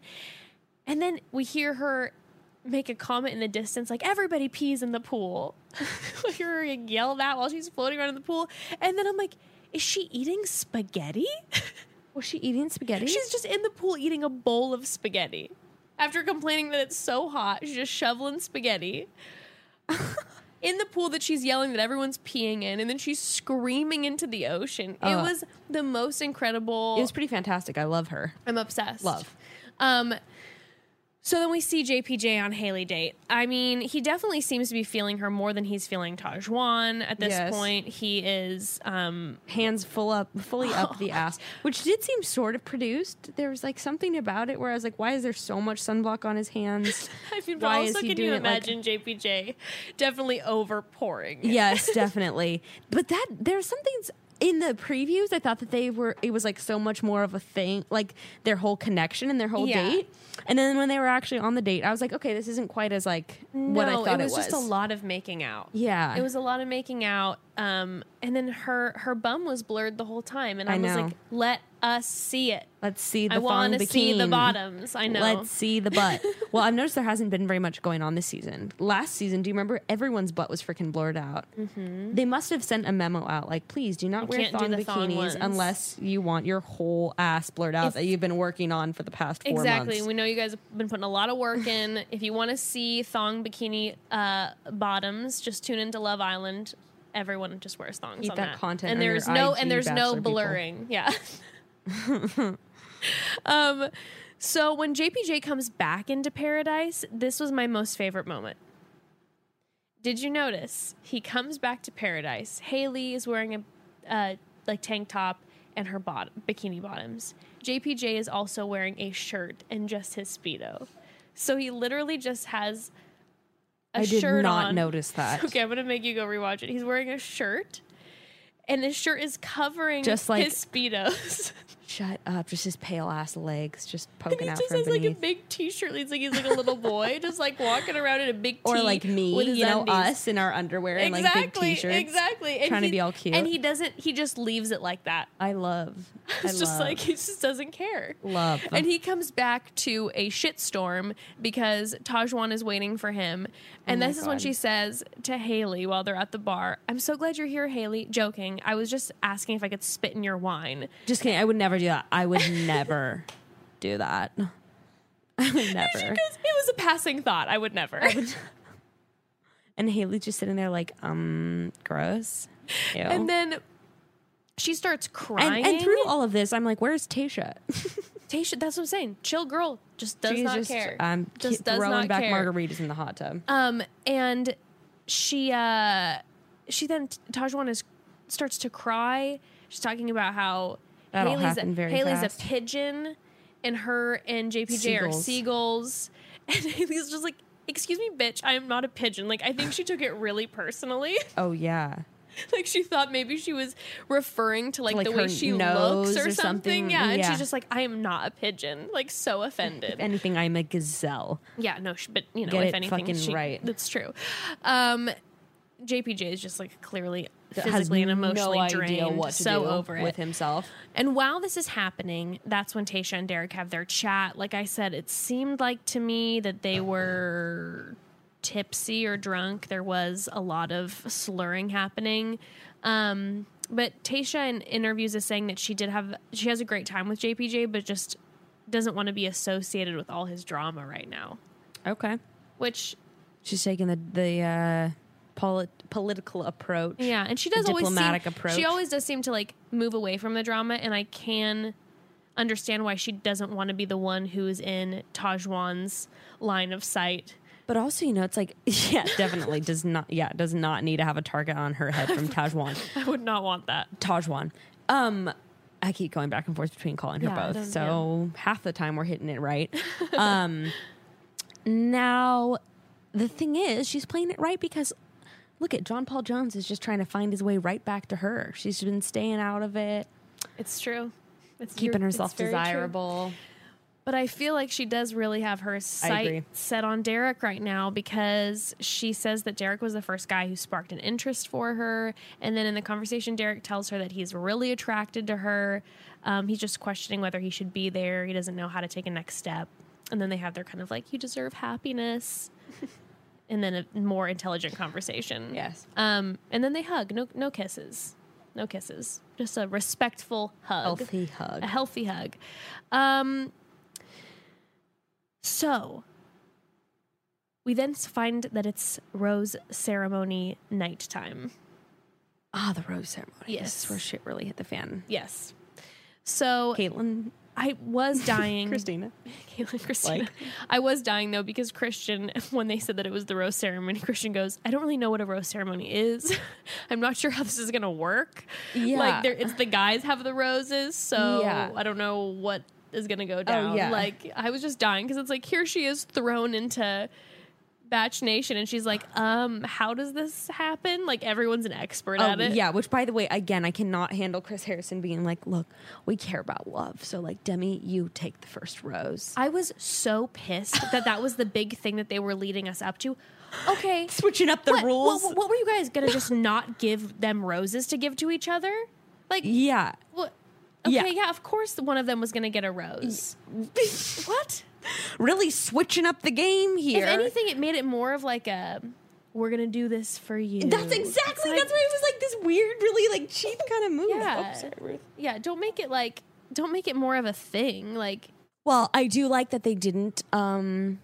And then we hear her make a comment in the distance like, everybody pees in the pool. hear her yell that while she's floating around in the pool. And then I'm like, is she eating spaghetti? Was she eating spaghetti? She's just in the pool eating a bowl of spaghetti. After complaining that it's so hot, she's just shoveling spaghetti in the pool that she's yelling that everyone's peeing in, and then she's screaming into the ocean. it Uh. was the most incredible. it was pretty fantastic. I love her. I'm obsessed. Love. Um, so then we see JPJ on Haley date. I mean, he definitely seems to be feeling her more than he's feeling Tahzjuan at this Yes. point. He is um, Hands full up, fully up the ass, which did seem sort of produced. There was like something about it where I was like, why is there so much sunblock on his hands? I mean, but Why also is he can doing you it like- imagine JPJ definitely over pouring? yes, definitely. But that there's something in the previews. I thought that they were. It was like so much more of a thing, like their whole connection and their whole Yeah. date. And then when they were actually on the date, I was like, okay, this isn't quite as like what I thought No, thought it was, just a lot of making out. Yeah. it was a lot of making out. Um, and then her her bum was blurred the whole time, and I, I was know. like, "Let us see it. Let's see the I want to see the bottoms. I know. Let's see the butt. well, I've noticed there hasn't been very much going on this season. Last season, do you remember everyone's butt was freaking blurred out? Mm-hmm. They must have sent a memo out like, please do not You wear thong the thong bikinis unless you want your whole ass blurred out If- that you've been working on for the past four Exactly. months. We know you guys have been putting a lot of work in. if you want to see thong bikini uh, bottoms, just tune into Love Island. Everyone just wears thongs Eat on that content and there's no IG and there's no bachelor people. blurring. Yeah. um. So when JPJ comes back into paradise, this was my most favorite moment. Did you notice he comes back to paradise? Haley is wearing a uh, like tank top and her bottom, bikini bottoms. JPJ is also wearing a shirt and just his speedo. So he literally just has I did not on. notice that. Okay, I'm gonna make you go rewatch it. He's wearing a shirt, and his shirt is covering Just like- his speedos. Shut up! Just his pale ass legs just poking. And poking he out just from has like a big T-shirt. He's like he's like a little boy, just like walking around in a big or like me, with you know, us in our underwear and like big t-shirts. Exactly. And trying to be all cute. And he doesn't. He just leaves it like that. I love. I It's just love, like he just doesn't care. love. And he comes back to a shitstorm because Tahzjuan is waiting for him. Oh and Oh this is when she says to Haley while they're at the bar, I'm so glad you're here, Haley. Joking. I was just asking if I could spit in your wine. Just kidding. I would never do that. I would never do that. I would She never. goes, it was a passing thought. I would never. And Haley's just sitting there like, um, gross. Ew. and then she starts crying. and, and through all of this, I'm like, where's Tayshia? Tayshia, that's what I'm saying. Chill girl just does She's not just, care. Um, just does throwing not back care. margaritas in the hot tub. Um, and she uh she then Tahzjuan is starts to cry. She's talking about how That'll Haley's, a, very Haley's fast. a pigeon and her and JPJ are Seagulls. seagulls. And Haley's just like, excuse me, bitch, I am not a pigeon. Like I think she took it really personally. Oh yeah. like she thought maybe she was referring to like, like the way she looks or, or something. something. Yeah. And Yeah. she's just like, I am not a pigeon. Like so offended. If anything, I'm a gazelle. Yeah, no, sh- but you know, Get if anything, fucking she, right. That's true. Um, JPJ is just like clearly Has physically and emotionally no drained, what to so do over it. with himself. And while this is happening, that's when Tayshia and Derek have their chat. Like I said, it seemed like to me that they were tipsy or drunk. There was a lot of slurring happening. Um, but Tayshia in interviews is saying that she did have she has a great time with JPJ, but just doesn't want to be associated with all his drama right now. Okay. Which She's taking the the uh, polit- political approach. Yeah, and she does always diplomatic seem, approach. She always does seem to like move away from the drama, and I can understand why she doesn't want to be the one who is in Tahzjuan's line of sight. But also, you know, it's like, yeah, definitely does not, yeah, does not need to have a target on her head from Tahzjuan. I would not want that. Tahzjuan. Um, I keep going back and forth between calling her Yeah, both. So half the time we're hitting it right. um, now, the thing is, she's playing it right because look at John Paul Jones is just trying to find his way right back to her. She's been staying out of it, It's true. It's keeping herself it's very true. desirable. But I feel like she does really have her sight set on Derek right now because she says that Derek was the first guy who sparked an interest for her. And then in the conversation, Derek tells her that he's really attracted to her. Um, he's just questioning whether he should be there. He doesn't know how to take a next step. And then they have their kind of like, you deserve happiness. and then a more intelligent conversation. Yes. Um, and then they hug. No, no kisses. No kisses. Just a respectful hug Healthy hug. a healthy hug. Um, so we then find that it's rose ceremony nighttime. Ah, the rose ceremony. This Yes. is where shit really hit the fan. Yes. So Caitlin, I was dying. Kristina. Caitlin, Kristina. Like- I was dying though because Kristian, when they said that it was the rose ceremony, Kristian goes, "I don't really know what a rose ceremony is. I'm not sure how this is gonna work. Yeah. like there, it's the guys have the roses, so Yeah. I don't know what is gonna go oh, down. yeah. Like I was just dying because it's like here she is thrown into Bach Nation, and she's like, um, how does this happen? Like everyone's an expert Oh, at it. yeah, which by the way, again, I cannot handle Chris Harrison being like, look, we care about love. So, like, Demi, you take the first rose. I was so pissed that that was the big thing that they were leading us up to. Okay, Switching up the what, rules. What, what were you guys gonna just not give them roses to give to each other? Like, yeah. what? Okay, Yeah. yeah. of course one of them was gonna get a rose. what? really switching up the game here. If anything, it made it more of like a we're gonna do this for you. that's exactly, like- that's why it was like this weird, really like cheap kind of move. Yeah. Oh, sorry, Ruth. Yeah, don't make it like don't make it more of a thing. Like Well, I do like that they didn't. um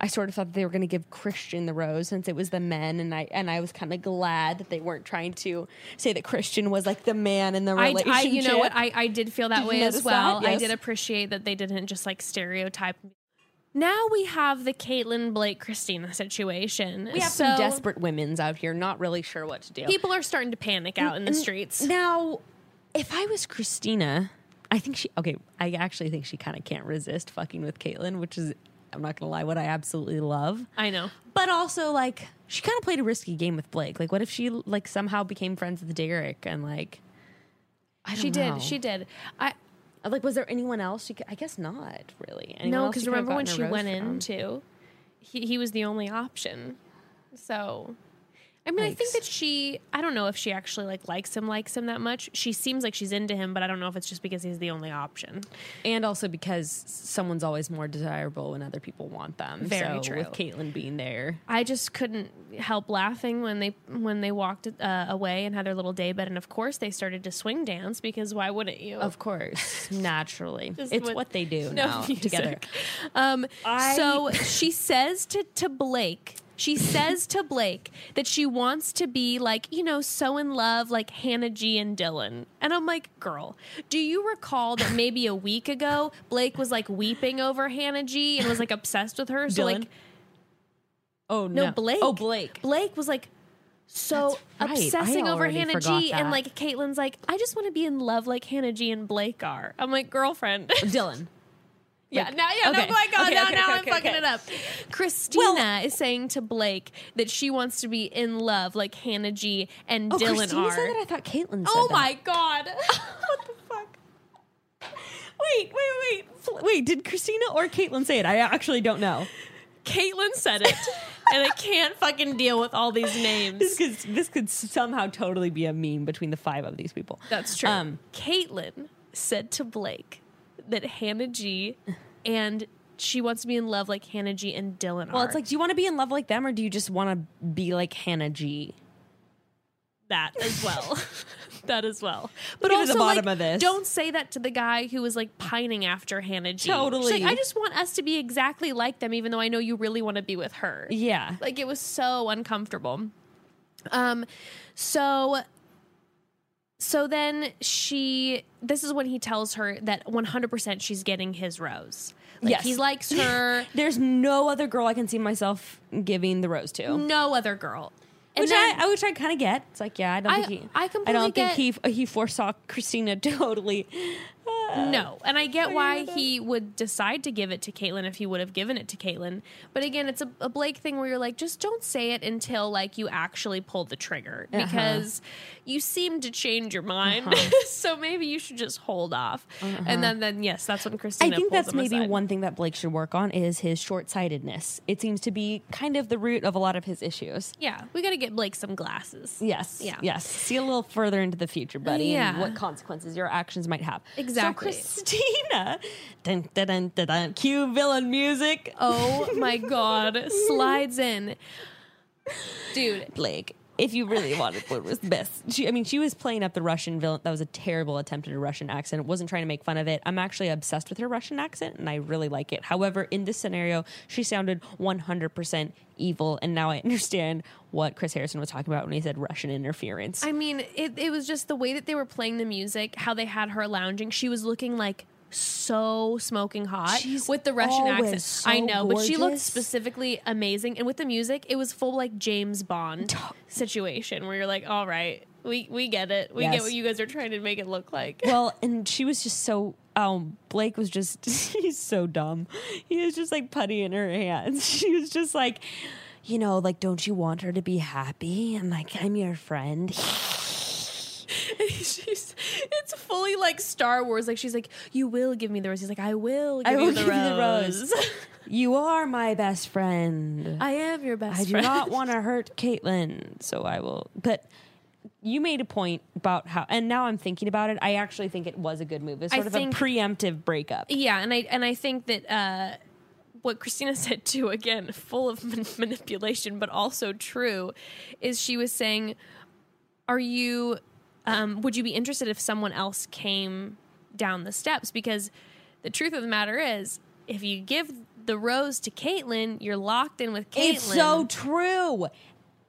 I sort of thought they were going to give Kristian the rose since it was the men, and I and I was kind of glad that they weren't trying to say that Kristian was like the man in the I, relationship. I, you know what, I, I did feel that Did way as well. that? I did appreciate that they didn't just like stereotype. now we have the Caitlyn Blake Kristina situation. We have so some desperate women's out here, not really sure what to do. people are starting to panic out in the streets. Now, if I was Kristina, I think she. Okay, I actually think she kind of can't resist fucking with Caitlyn, which is, I'm not gonna lie, what I absolutely love. I know. But also, like, she kind of played a risky game with Blake. Like, what if she like somehow became friends with Derek and like, I don't She know. did. She did. I like. Was there anyone else? She could, I guess not really. Anyone no, because she could have remember when she went from? into, he he was the only option. So, I mean, I think that she. I don't know if she actually like likes him, likes him that much. She seems like she's into him, but I don't know if it's just because he's the only option. and also because someone's always more desirable when other people want them. Very so true. With Caitlyn being there, I just couldn't help laughing when they when they walked uh, away and had their little day bed, and of course they started to swing dance because why wouldn't you? of course, naturally, it's what they do no now music. together. Um, I- so she says to, to Blake, she says to Blake that she wants to be like, you know, so in love like Hannah G and Dylan. And I'm like, girl, do you recall that maybe a week ago Blake was like weeping over Hannah G and was like obsessed with her? So Dylan? like Oh no, no. Blake. Oh, Blake. Blake was like so right. obsessing over Hannah G, and like Caitlin's like, I just want to be in love like Hannah G and Blake are. I'm like, girlfriend. Dylan. Yeah, Like- now yeah, okay. no, my God, Okay, now, okay, now I'm fucking it up. Kristina is saying to Blake that she wants to be in love like Hannah G and Oh, Dylan Kristina are. said that. I thought Caitlyn said oh that. my God, what the fuck? Wait, wait, wait, wait. Did Kristina or Caitlyn say it? I actually don't know. Caitlyn said it, and I can't fucking deal with all these names. This could this could somehow totally be a meme between the five of these people. That's true. Um, Caitlyn said to Blake that Hannah G and she wants to be in love like Hannah G and Dylan well, are. it's like, do you want to be in love like them, or do you just want to be like Hannah G? that as well. that as well. But Get to the also, bottom like, of this. don't say that to the guy who was like pining after Hannah G. She's Totally. like, I just want us to be exactly like them, even though I know you really want to be with her. Yeah. Like it was so uncomfortable. Um, so so then she this is when he tells her that 100% she's getting his rose. Like Yes. he likes her, There's no other girl I can see myself giving the rose to. no other girl. And Which then- I, which I kind of get. It's like, yeah, I don't I- think he. I completely don't think he he foresaw Kristina totally. No, and I get why he would decide to give it to Caitlyn if he would have given it to Caitlyn. But again, it's a, a Blake thing where you're like, just don't say it until like you actually pull the trigger Uh-huh. because you seem to change your mind. so maybe you should just hold off. And then, then yes, that's when Kristina. I think that's maybe aside. one thing that Blake should work on is his short sightedness. It seems to be kind of the root of a lot of his issues. Yeah, we got to get Blake some glasses. Yes. Yeah. Yes. See a little further into the future, buddy, and Yeah. what consequences your actions might have. Exactly. So Kristina, dun, dun, dun, dun, dun, cue villain music. Oh my god, slides in, dude. Blake, if you really wanted what was best, she, I mean, she was playing up the Russian villain. That was a terrible attempt at a Russian accent. wasn't trying to make fun of it. I'm actually obsessed with her Russian accent, and I really like it. However, in this scenario, she sounded 100% evil, and now I understand what Chris Harrison was talking about when he said Russian interference. I mean, it, it was just the way that they were playing the music, how they had her lounging. She was looking like so smoking hot She's with the Russian accent. so I know, but she looked specifically amazing. And with the music, it was full like James Bond situation where you're like, all right, we, we get it. We get what you guys are trying to make it look like. well, and she was just so. Um, Blake was just, he's so dumb. He was just like putty in her hands. She was just like, you know, like, don't you want her to be happy? And like, I'm your friend. she's, it's fully like Star Wars. Like she's like, you will give me the rose. He's like, I will give I will you the give you the rose. rose. You are my best friend. I am your best I do friend. not want to hurt Caitlyn, so I will. But you made a point about how, and now I'm thinking about it. I actually think it was a good move. It's I sort of think- a preemptive breakup. Yeah, and I and I think that uh, what Kristina said too, again, full of man- manipulation, but also true, is she was saying, "Are you? Um, would you be interested if someone else came down the steps? Because the truth of the matter is, if you give the rose to Caitlyn, you're locked in with Caitlyn. It's so true.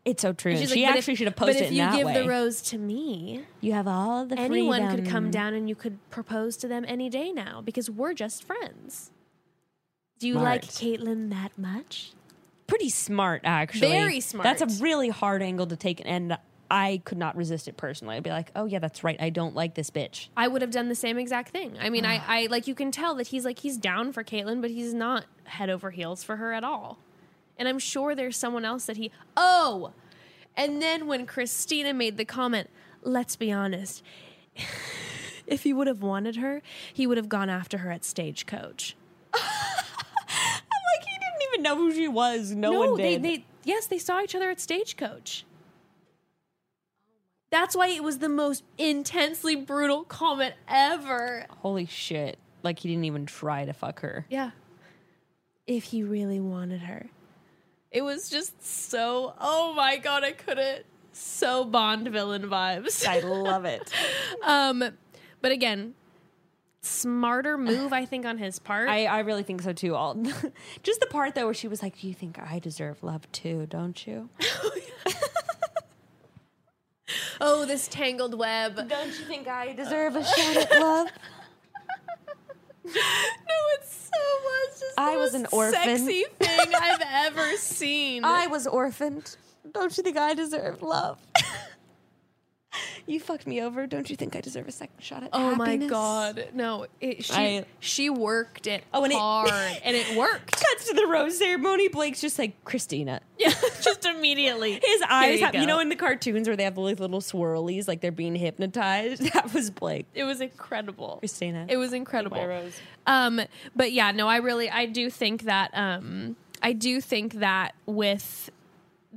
It's so true. She's she like, actually if- should have posted that way. But it if you give the rose to me, you have all the anyone could come down and you could propose to them any day now because we're just friends." Do you like Caitlyn that much? Pretty smart, actually. Very smart. That's a really hard angle to take, and I could not resist it personally. I'd be like, oh yeah, that's right. I don't like this bitch. I would have done the same exact thing. I mean, I, I like you can tell that he's like he's down for Caitlyn, but he's not head over heels for her at all. And I'm sure there's someone else that he oh. And then when Kristina made the comment, let's be honest, if he would have wanted her, he would have gone after her at Stagecoach. I'm like he didn't even know who she was. No, no, one they, did. they yes, they saw each other at Stagecoach. That's why it was the most intensely brutal comment ever. Holy shit! Like he didn't even try to fuck her. Yeah. If he really wanted her. It was just so, oh my God, I couldn't. So Bond villain vibes. I love it. um, but again, smarter move, I think, on his part. I, I really think so too. All just the part though where she was like, "You think I deserve love too, don't you? oh, this tangled web. Don't you think I deserve a shot at love?" No, it's so much. Just I the was an orphan. Sexy thing I've ever seen. I was orphaned. Don't you think I deserve love? you fucked me over. Don't you think I deserve a second shot at Oh my god! No, it, she I- she worked it Oh, and it- hard, and it worked. Cuts to the rose ceremony. Blake's just like Kristina. Yeah, just immediately. His eyes, you have, you, know, in the cartoons where they have like little swirlies, like they're being hypnotized. That was Blake. It was incredible. Kristina. It was incredible. Goodbye, Rose. Um, but yeah, no, I really, I do think that, um, I do think that with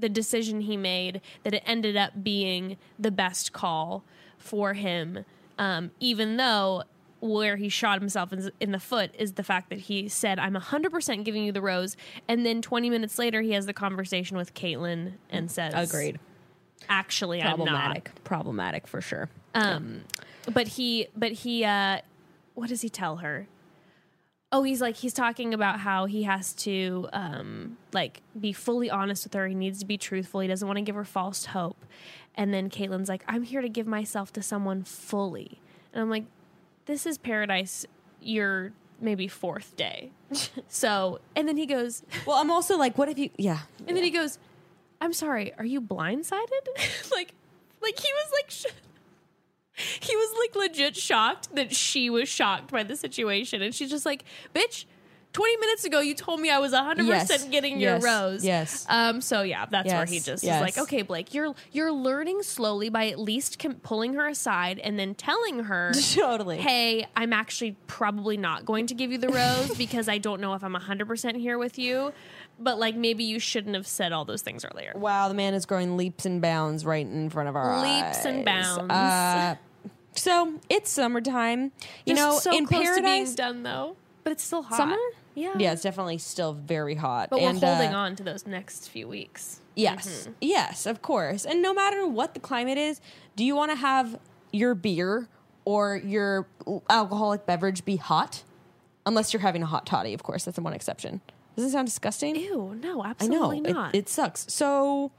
the decision he made, that it ended up being the best call for him. Um, even though where he shot himself in, in the foot is the fact that he said, "I'm 100% giving you the rose," and then 20 minutes later, he has the conversation with Caitlin and says, Agreed. Actually, I'm not." Problematic. Problematic for sure. Um, but he, but he, uh, what does he tell her? Oh, he's like he's talking about how he has to um like be fully honest with her. He needs to be truthful. He doesn't want to give her false hope. And then Caitlin's like, I'm here to give myself to someone fully. And I'm like, this is paradise. Your maybe fourth day. so, and then he goes, Well, I'm also like, what if you? Yeah. and then he goes, "I'm sorry, are you blindsided?" like, like he was like, sh- he was like legit shocked that she was shocked by the situation, and she's just like, "Bitch." 20 minutes ago, you told me I was 100% Yes. getting Yes. your rose. Yes. Um, so yeah, that's where he just Yes. is like, okay, Blake, you're you're learning slowly by at least com- pulling her aside and then telling her, Totally. hey, I'm actually probably not going to give you the rose because I don't know if I'm 100% here with you. But like maybe you shouldn't have said all those things earlier. Wow, the man is growing leaps and bounds right in front of our eyes. Leaps and bounds. Uh, so it's summertime. You Just know, so in close to being done though. But it's still hot. summer. Yeah. Yeah, it's definitely still very hot. But we're And, holding uh, on to those next few weeks. Yes, yes, of course. And no matter what the climate is, do you want to have your beer or your alcoholic beverage be hot? Unless you're having a hot toddy, of course. That's the one exception. Does it sound disgusting? Ew, no, I know absolutely it, not. it sucks. So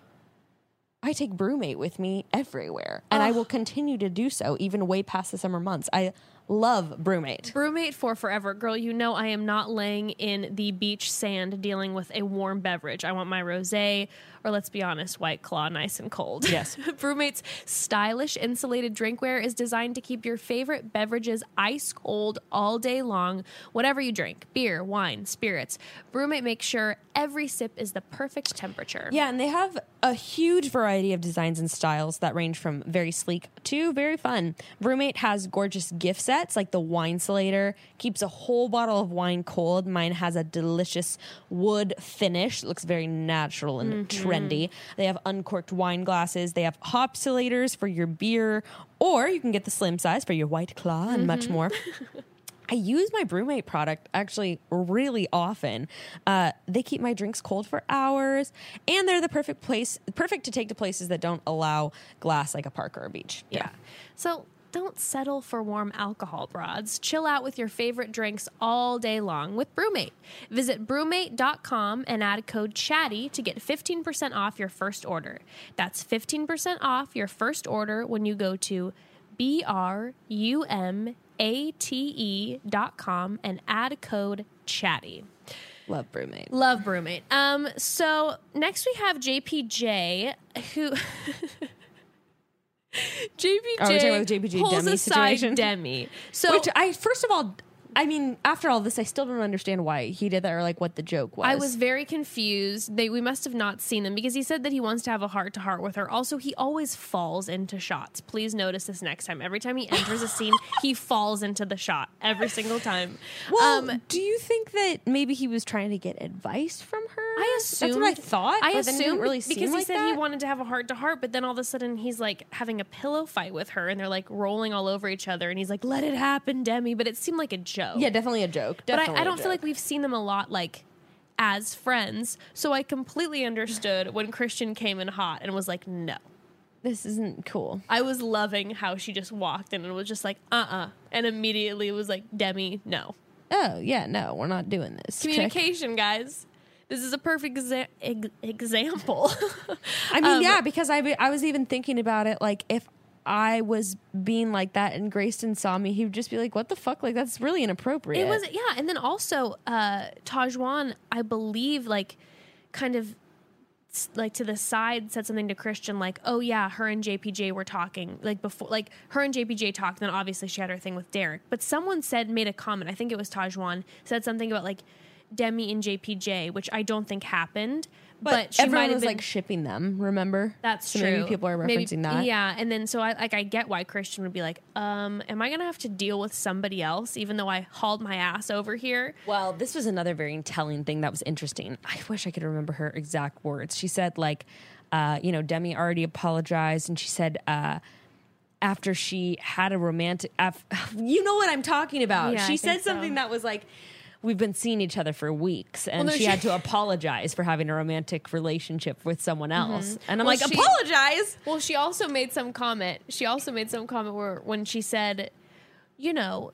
I take BruMate with me everywhere, and I will continue to do so even way past the summer months. I love BruMate. BruMate for forever. Girl, you know I am not laying in the beach sand dealing with a warm beverage. I want my rosé or let's be honest, white claw nice and cold. Yes. BruMate's stylish insulated drinkware is designed to keep your favorite beverages ice cold all day long, whatever you drink. Beer, wine, spirits. BruMate makes sure every sip is the perfect temperature. Yeah, and they have a huge variety of designs and styles that range from very sleek to very fun. BruMate has gorgeous gift sets like the wine insulator, keeps a whole bottle of wine cold. Mine has a delicious wood finish. It looks very natural and mm-hmm. Trendy. They have uncorked wine glasses. They have hopsulators for your beer, or you can get the slim size for your white claw and much more. I use my BruMate product actually really often. Uh, they keep my drinks cold for hours, and they're the perfect place, perfect to take to places that don't allow glass, like a park or a beach. Yeah. So don't settle for warm alcohol, broads. Chill out with your favorite drinks all day long with BruMate. Visit brumate.com and add code CHATTY to get 15% off your first order. That's 15% off your first order when you go to B R U M A T E dot com and add code CHATTY. Love BruMate. Love BruMate. Um, so next we have JPJ, who JPJ Are we talking about the JPJ pulls Demi aside situation? Demi. So Which I first of all, I mean, after all this, I still don't understand why he did that or like what the joke was. I was very confused. They we must have not seen them because he said that he wants to have a heart to heart with her. Also, he always falls into shots. Please notice this next time. Every time he enters a scene, he falls into the shot every single time. Well, um, do you think that maybe he was trying to get advice from her? I assumed that's what I thought. I but then it didn't assumed really because he like said that. he wanted to have a heart to heart, but then all of a sudden he's like having a pillow fight with her, and they're like rolling all over each other, and he's like, "Let it happen, Demi." But it seemed like a joke. Yeah, definitely a joke. but Definitely I, I a don't feel like we've seen them a lot, like as friends. So I completely understood when Kristian came in hot and was like, "No." this isn't cool. I was loving how she just walked in and it was just like, "Uh, uh and immediately was like, "Demi, no." Oh yeah, no, we're not doing this. Check. Communication, guys. This is a perfect exa- ex- example. I mean, Um, yeah, because I I was even thinking about it. Like, if I was being like that and Grayston saw me, he would just be like, "What the fuck? Like, that's really inappropriate." It was yeah, and then also uh Tahzjuan, I believe, like kind of like to the side said something to Kristian like, "Oh yeah, her and JPJ were talking like before like her and JPJ talked, then obviously she had her thing with Derek." But someone said made a comment, I think it was Tahzjuan, said something about like Demi and JPJ, which I don't think happened, but, but, she everyone might have was been like shipping them. Remember? that's so true. Maybe people are Maybe- referencing that. Yeah, and then so I like I get why Kristian would be like, um, am I gonna have to deal with somebody else, even though I hauled my ass over here? Well, this was another very telling thing that was interesting. I wish I could remember her exact words. She said, like, uh, you know, Demi already apologized, and she said, uh, after she had a romantic, af- you know what I'm talking about. Yeah, she I said think so. something that was like, we've been seeing each other for weeks, and no, she, she- had to apologize for having a romantic relationship with someone mm-hmm. else. And I'm Well, like, she- apologize. Well, she also made some comment. She also made some comment where when she said, you know,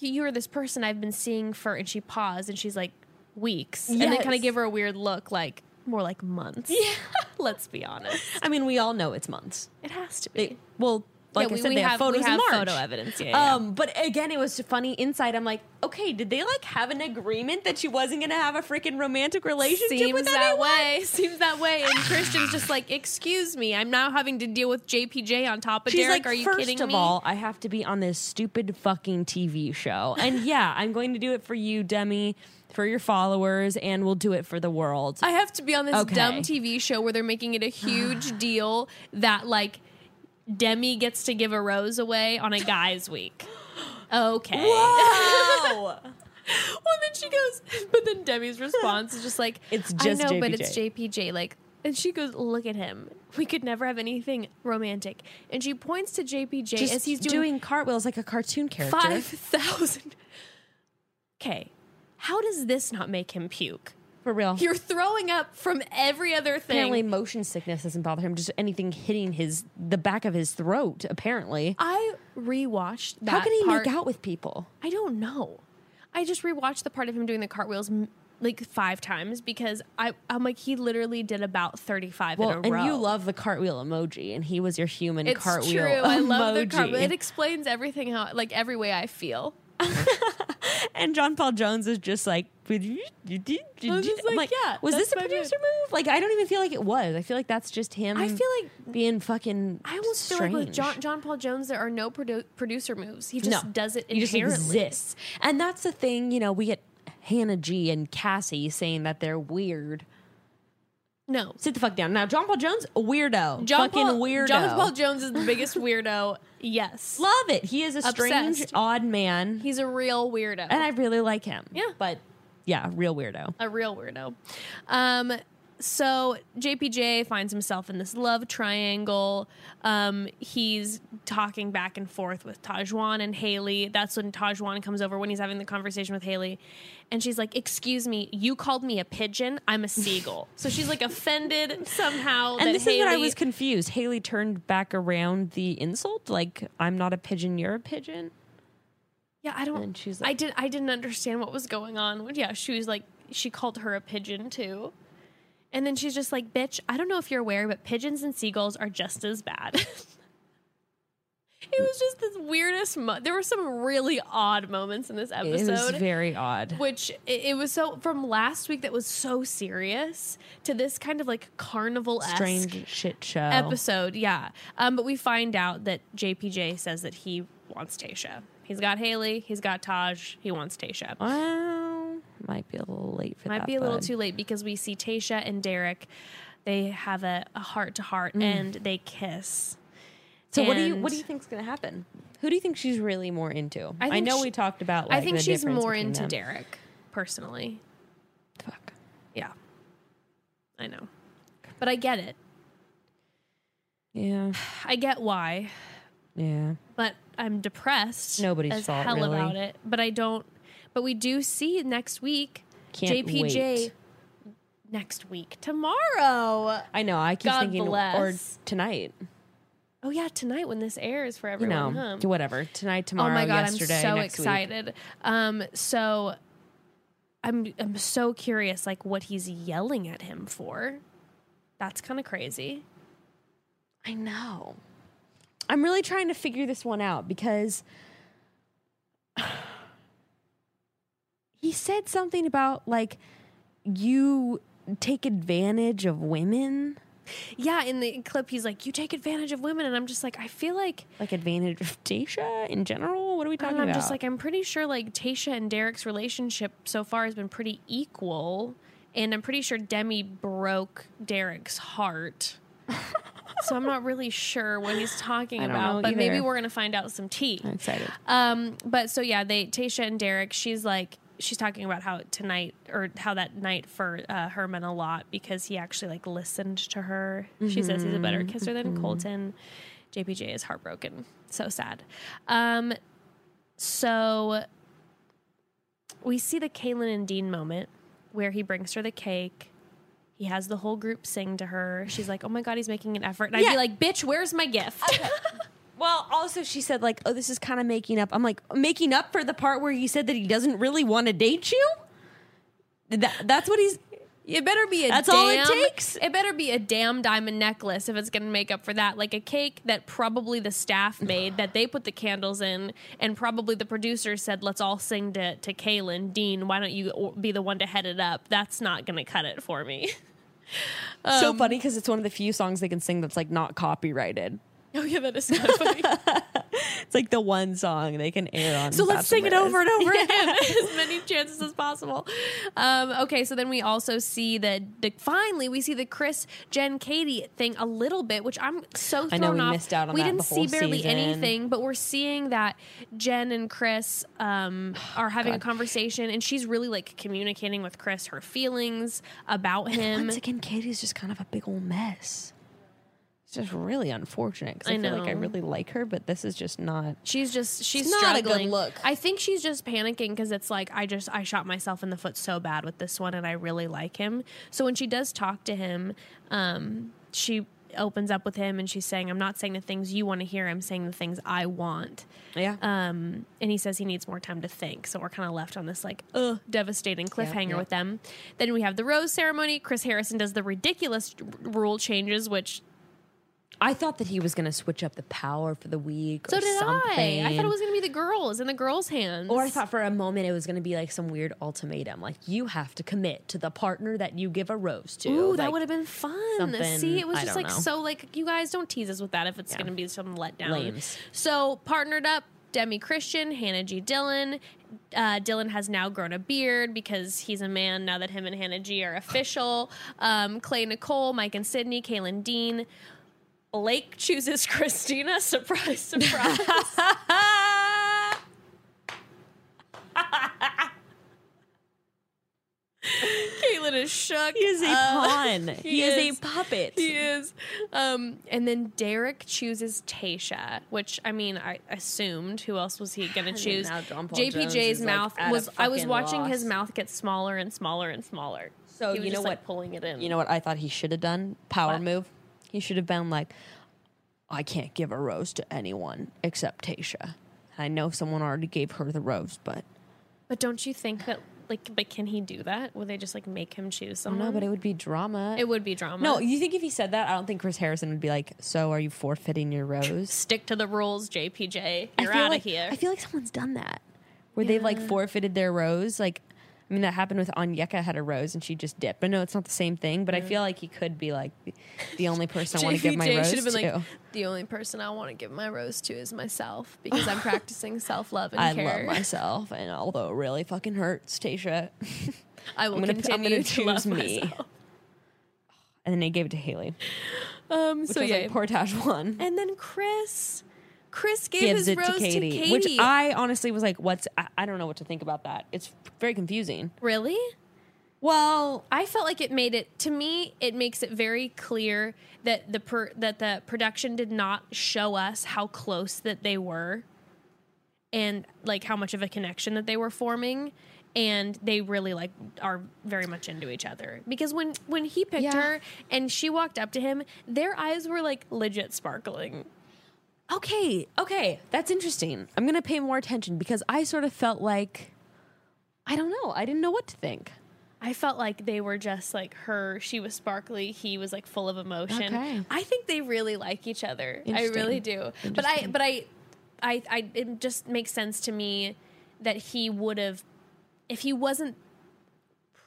you are this person I've been seeing for, and she paused and she's like, weeks, and then kind of give her a weird look, like more like months. Yeah, let's be honest. I mean, we all know it's months. It has to be. It, well, like Yeah, I we- said, we they have, have- we photos have in March. photo evidence, yeah, yeah. Um, but again, it was funny inside. I'm like, okay, did they like have an agreement that she wasn't going to have a freaking romantic relationship Seems with that anyone? way. Seems that way. And Kristian's just like, excuse me, I'm now having to deal with JPJ on top of She's Derek. like, Are you first kidding of me? all, I have to be on this stupid fucking TV show, and yeah, I'm going to do it for you, Demi, for your followers, and we'll do it for the world. I have to be on this Okay. dumb TV show where they're making it a huge deal that like Demi gets to give a rose away on a guy's week. Okay. Whoa! well, then she goes, but then Demi's response is just like, It's just I know, but it's JPJ. JPJ. Like, and she goes, look at him. We could never have anything romantic. And she points to JPJ Just as he's doing, doing, cartwheels like a cartoon character. five thousand. Okay, how does this not make him puke? For real. You're throwing up from every other thing. Apparently, motion sickness doesn't bother him. Just anything hitting his the back of his throat. Apparently, I rewatched that. how can he part. make out with people? I don't know. I just rewatched the part of him doing the cartwheels like five times because I I'm like he literally did about 35 Well, in a and row. you love the cartwheel emoji, and he was your human it's cartwheel true. I love the emoji. cartwheel. It explains everything how like every way I feel. and John Paul Jones is just like, was like, yeah, was this a producer move? Like, I don't even feel like it was. I feel like that's just him. I feel like being fucking. I almost strange. feel like with John, John Paul Jones there are no produ- producer moves. He just no, does it He just inherently. exists, and that's the thing. You know, we get Hannah G and Cassie saying that they're weird. No. Sit the fuck down. Now, John Paul Jones, a weirdo, John fucking Paul, weirdo. John Paul Jones is the biggest weirdo. Yes. Love it. He is a strange, Obsessed. odd man, He's a real weirdo. and I really like him. Yeah. but yeah, real weirdo. a real weirdo. Um, so JPJ finds himself in this love triangle. Um, he's talking back and forth with Tahzjuan and Haley. That's when Tahzjuan comes over when he's having the conversation with Haley. And she's like, Excuse me, you called me a pigeon. I'm a seagull. so she's like offended somehow. And this is what I was confused. Haley turned back around the insult, like I'm not a pigeon, you're a pigeon. Yeah, I don't. And she's I like- did. I didn't understand what was going on. Yeah, she was like, she called her a pigeon too, and then she's just like, "Bitch, I don't know if you're aware, but pigeons and seagulls are just as bad." It was just this weirdest. Mo- there were some really odd moments in this episode. It was very odd. which it, it was so from last week that was so serious to this kind of like carnival Strange shit show. episode. Yeah. Um, but we find out that JPJ says that he wants Tayshia. He's got Haley. He's got Taj. He wants Tayshia. Well, might be a little late for that. Might be a little too late because we see Tayshia and Derek. They have a heart to heart mm. and they kiss. So what do you And- what do you think's gonna happen? Who do you think she's really more into? I I, know she- we talked about. Like, I think the she's more into them. Derek, personally. Fuck. Yeah. I know. But I get it. Yeah, I get why. yeah. but I'm depressed. Nobody's as fault, hell really. about it. But I don't. But we do see next week. Can't JPJ wait. next week tomorrow. I know. I keep God thinking, or tonight. Oh yeah, tonight when this airs for You everyone. know, huh? whatever. Tonight, tomorrow, oh my god, yesterday, I'm so excited. Um, so I'm I'm so curious, like what he's yelling at him for. That's kind of crazy. I know. I'm really trying to figure this one out because he said something about like you take advantage of women, Yeah, in the clip, he's like, "You take advantage of women," and I'm just like, I feel like like advantage of Tayshia in general. What are we talking know, I'm just like I'm pretty sure like Tayshia and Derek's relationship so far has been pretty equal, and I'm pretty sure Demi broke Derek's heart. so I'm not really sure what he's talking about, but maybe we're gonna find out some tea. I'm excited. Um, but so yeah, they Tayshia and Derek. She's like she's talking about how tonight or how that night for uh, her meant a lot because he actually like listened to her. She says he's a better kisser than Colton. JPJ is heartbroken. So sad. Um, so we see the Caelynn and Dean moment where he brings her the cake. He has the whole group sing to her. She's like, "Oh my god, he's making an effort." And I'd be like, "Bitch, where's my gift?" Well, also she said like, "Oh, this is kind of making up." I'm like, making up for the part where he said that he doesn't really want to date you. That, that's what he's. It better be a That's damn, all it takes? It better be a damn diamond necklace if it's going to make up for that. Like a cake that probably the staff made that they put the candles in, and probably the producer said, "Let's all sing to to Caelynn Dean. Why don't you be the one to head it up?" That's not going to cut it for me. so um, funny because it's one of the few songs they can sing that's like not copyrighted. Oh yeah, that is of funny. It's like the one song they can air on. So let's sing it over and over again, as many chances as possible. Um, okay, so then we also see the, the finally we see the Chris Jen Katie thing a little bit, which I'm so thrown I know, we off. missed out on we that didn't see barely season. anything, but we're seeing that Jen and Chris um, are having a conversation, and she's really like communicating with Chris her feelings about him. Once again, Katie's just kind of a big old mess. It's just really unfortunate because I, I feel like I really like her, but this is just not. She's just she's not a good look. I think she's just panicking because it's like I just I shot myself in the foot so bad with this one, and I really like him. So when she does talk to him, um, she opens up with him and she's saying, "I'm not saying the things you want to hear. I'm saying the things I want." Yeah. Um, and he says he needs more time to think. So we're kind of left on this like, ugh, devastating cliffhanger yeah. with them. Then we have the rose ceremony. Chris Harrison does the ridiculous r- rule changes, which I thought that he was going to switch up the power for the week. so or did something. I. I thought it was going to be the girls in the girls' hands. Or I thought for a moment it was going to be like some weird ultimatum, like you have to commit to the partner that you give a rose to. Ooh, that would have been fun. See, it was I just like know. so like you guys don't tease us with that if it's Yeah. going to be some letdown. Lames. So partnered up. Demi Kristian, Hannah G. Dylan. Uh, Dylan has now grown a beard because he's a man now that him and Hannah G are official. Um, Clay Nicole, Mike and Sydney, Caelynn Dean. Blake chooses Kristina. Surprise, surprise. Caitlin is shook. He is a Uh, pawn. he he, is. is. a puppet. He is. Um, and then Derek chooses Tayshia, which I mean, I assumed. Who else was he going to choose? now John Paul JPJ's like, mouth at was. I was watching his mouth get smaller and smaller and smaller. So you know just, like, what? pulling it in. You know what I thought he should have done? Power What? move. He should have been like, I can't give a rose to anyone except Tayshia. I know someone already gave her the rose, but But don't you think that Like, but can he do that? Would they just like make him choose someone? know, but it would be drama. it would be drama. no, you think if he said that, I don't think Chris Harrison would be like, "So, are you forfeiting your rose?" stick to the rules, JPJ. You're out like, here. I feel like someone's done that, where they've like forfeited their rose. Like, I mean, that happened with Onyeka had a rose and she just dipped. But no, it's not the same thing. But I feel like he could be like the, only person I want to give my rose been to. like, the only person I want to give my rose to is myself because I'm practicing self love and I care. love myself, and although it really fucking hurts, Tayshia, I will I'm gonna, continue I'm gonna to choose love me. myself. And then they gave it to Haley, Um, so yeah, like poor Tahzjuan. and then Chris, Chris gave Gives his it rose to Katie, Katie, which I honestly was like, "What's?" I, I don't know what to think about that. It's very confusing. really. Well, I felt like it made it to me. It makes it very clear that the per, that the production did not show us how close that they were, and like how much of a connection that they were forming, and they really like are very much into each other. Because when when he picked Yeah. her and she walked up to him, their eyes were like legit sparkling. Okay, okay, that's interesting. I'm gonna pay more attention because I sort of felt like I don't know. I didn't know what to think. I felt like they were just like her. She was sparkly. He was like full of emotion. Okay. I think they really like each other. I really do. But I, but I, I, I, it just makes sense to me that he would have, if he wasn't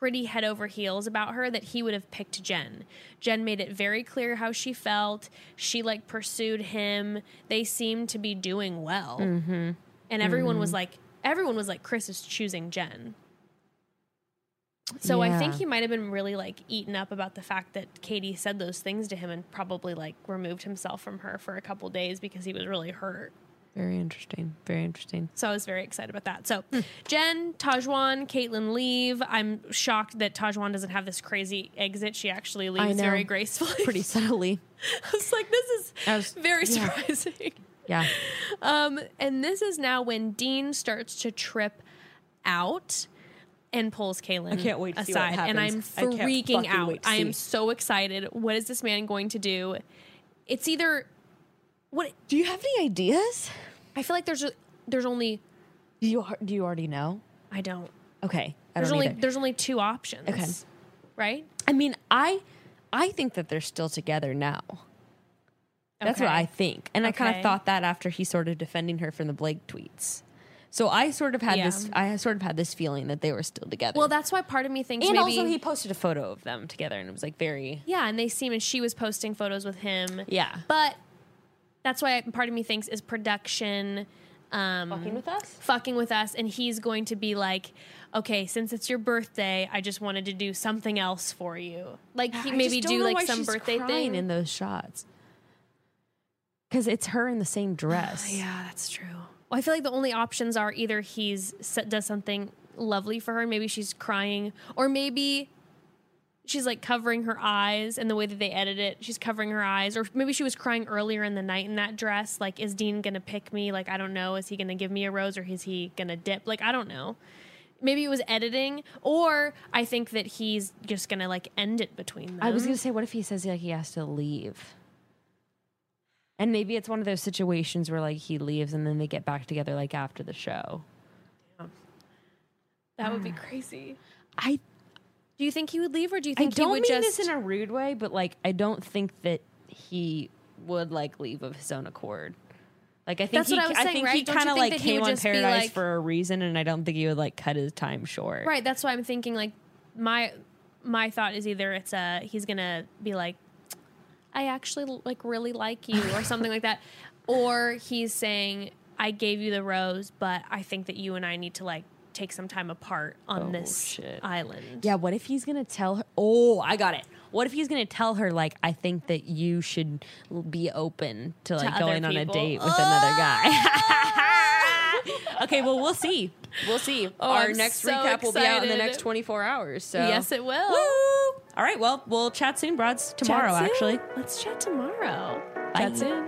pretty head over heels about her, that he would have picked Jen. Jen made it very clear how she felt. She like pursued him. They seemed to be doing well, Mm-hmm. and everyone was like, everyone was like, Chris is choosing Jen. So I think he might have been really like eaten up about the fact that Katie said those things to him and probably like removed himself from her for a couple days because he was really hurt. Very interesting. Very interesting. So I was very excited about that. So Jen, Tahzjuan, Caitlin leave. I'm shocked that Tahzjuan doesn't have this crazy exit. She actually leaves very gracefully. Pretty subtly. I was like, this is was- very surprising. Yeah. Um, and this is now when Dean starts to trip out and pulls Caelynn I can't wait to see what aside. and I'm happens. I freaking out. I am so excited. What is this man going to do? It's either what Do you have any ideas? I feel like there's a, there's only Do you do you already know? I don't. Okay. I There's don't only either. there's only two options. Okay. Right? I mean, I I think that they're still together now. That's what I think. And I kind of thought that after he started defending her from the Blake tweets. So I sort of had Yeah. this I sort of had this feeling that they were still together. Well, that's why part of me thinks and maybe also he posted a photo of them together and it was like very Yeah, and they seem and she was posting photos with him. Yeah. But that's why part of me thinks is production um fucking with us. fucking with us and he's going to be like okay since it's your birthday i just wanted to do something else for you like he I maybe don't do know like some she's birthday thing in those shots. Cuz it's her in the same dress. yeah that's true well, i feel like the only options are either he's does something lovely for her maybe she's crying or maybe she's like covering her eyes and the way that they edit it she's covering her eyes. Or maybe she was crying earlier in the night in that dress like is dean gonna pick me? Like i don't know is he gonna give me a rose or is he gonna dip? Like i don't know. Maybe it was editing or i think that he's just gonna like end it between them I was to say what if he says like he has to leave? And maybe it's one of those situations where like he leaves and then they get back together like after the show. that would be crazy. I do you think he would leave or do you think he don't would mean just this in a rude way, but like I don't think that he would like leave of his own accord. Like I think That's he, what I was I saying, think right? he Don't you kind of think like that he came would on just be Paradise like- for a reason, and I don't think he would like cut his time short. Right. That's why I'm thinking like my my thought is either it's a he's gonna be like, I actually like really like you or something like that, or he's saying I gave you the rose, but I think that you and I need to like take some time apart on Oh, this shit. island. Yeah. What if he's gonna tell her? Oh, I got it. What if he's gonna tell her like I think that you should be open to like other going on a date with another guy? Ah! okay. Well, we'll see. We'll see. Oh, Our I'm next so recap will be out in the next 24 hours. So Yes, it will. Woo! All right. Well, we'll chat soon, broads. Tomorrow, Chat soon. actually. Let's chat tomorrow. Bye. Chat soon.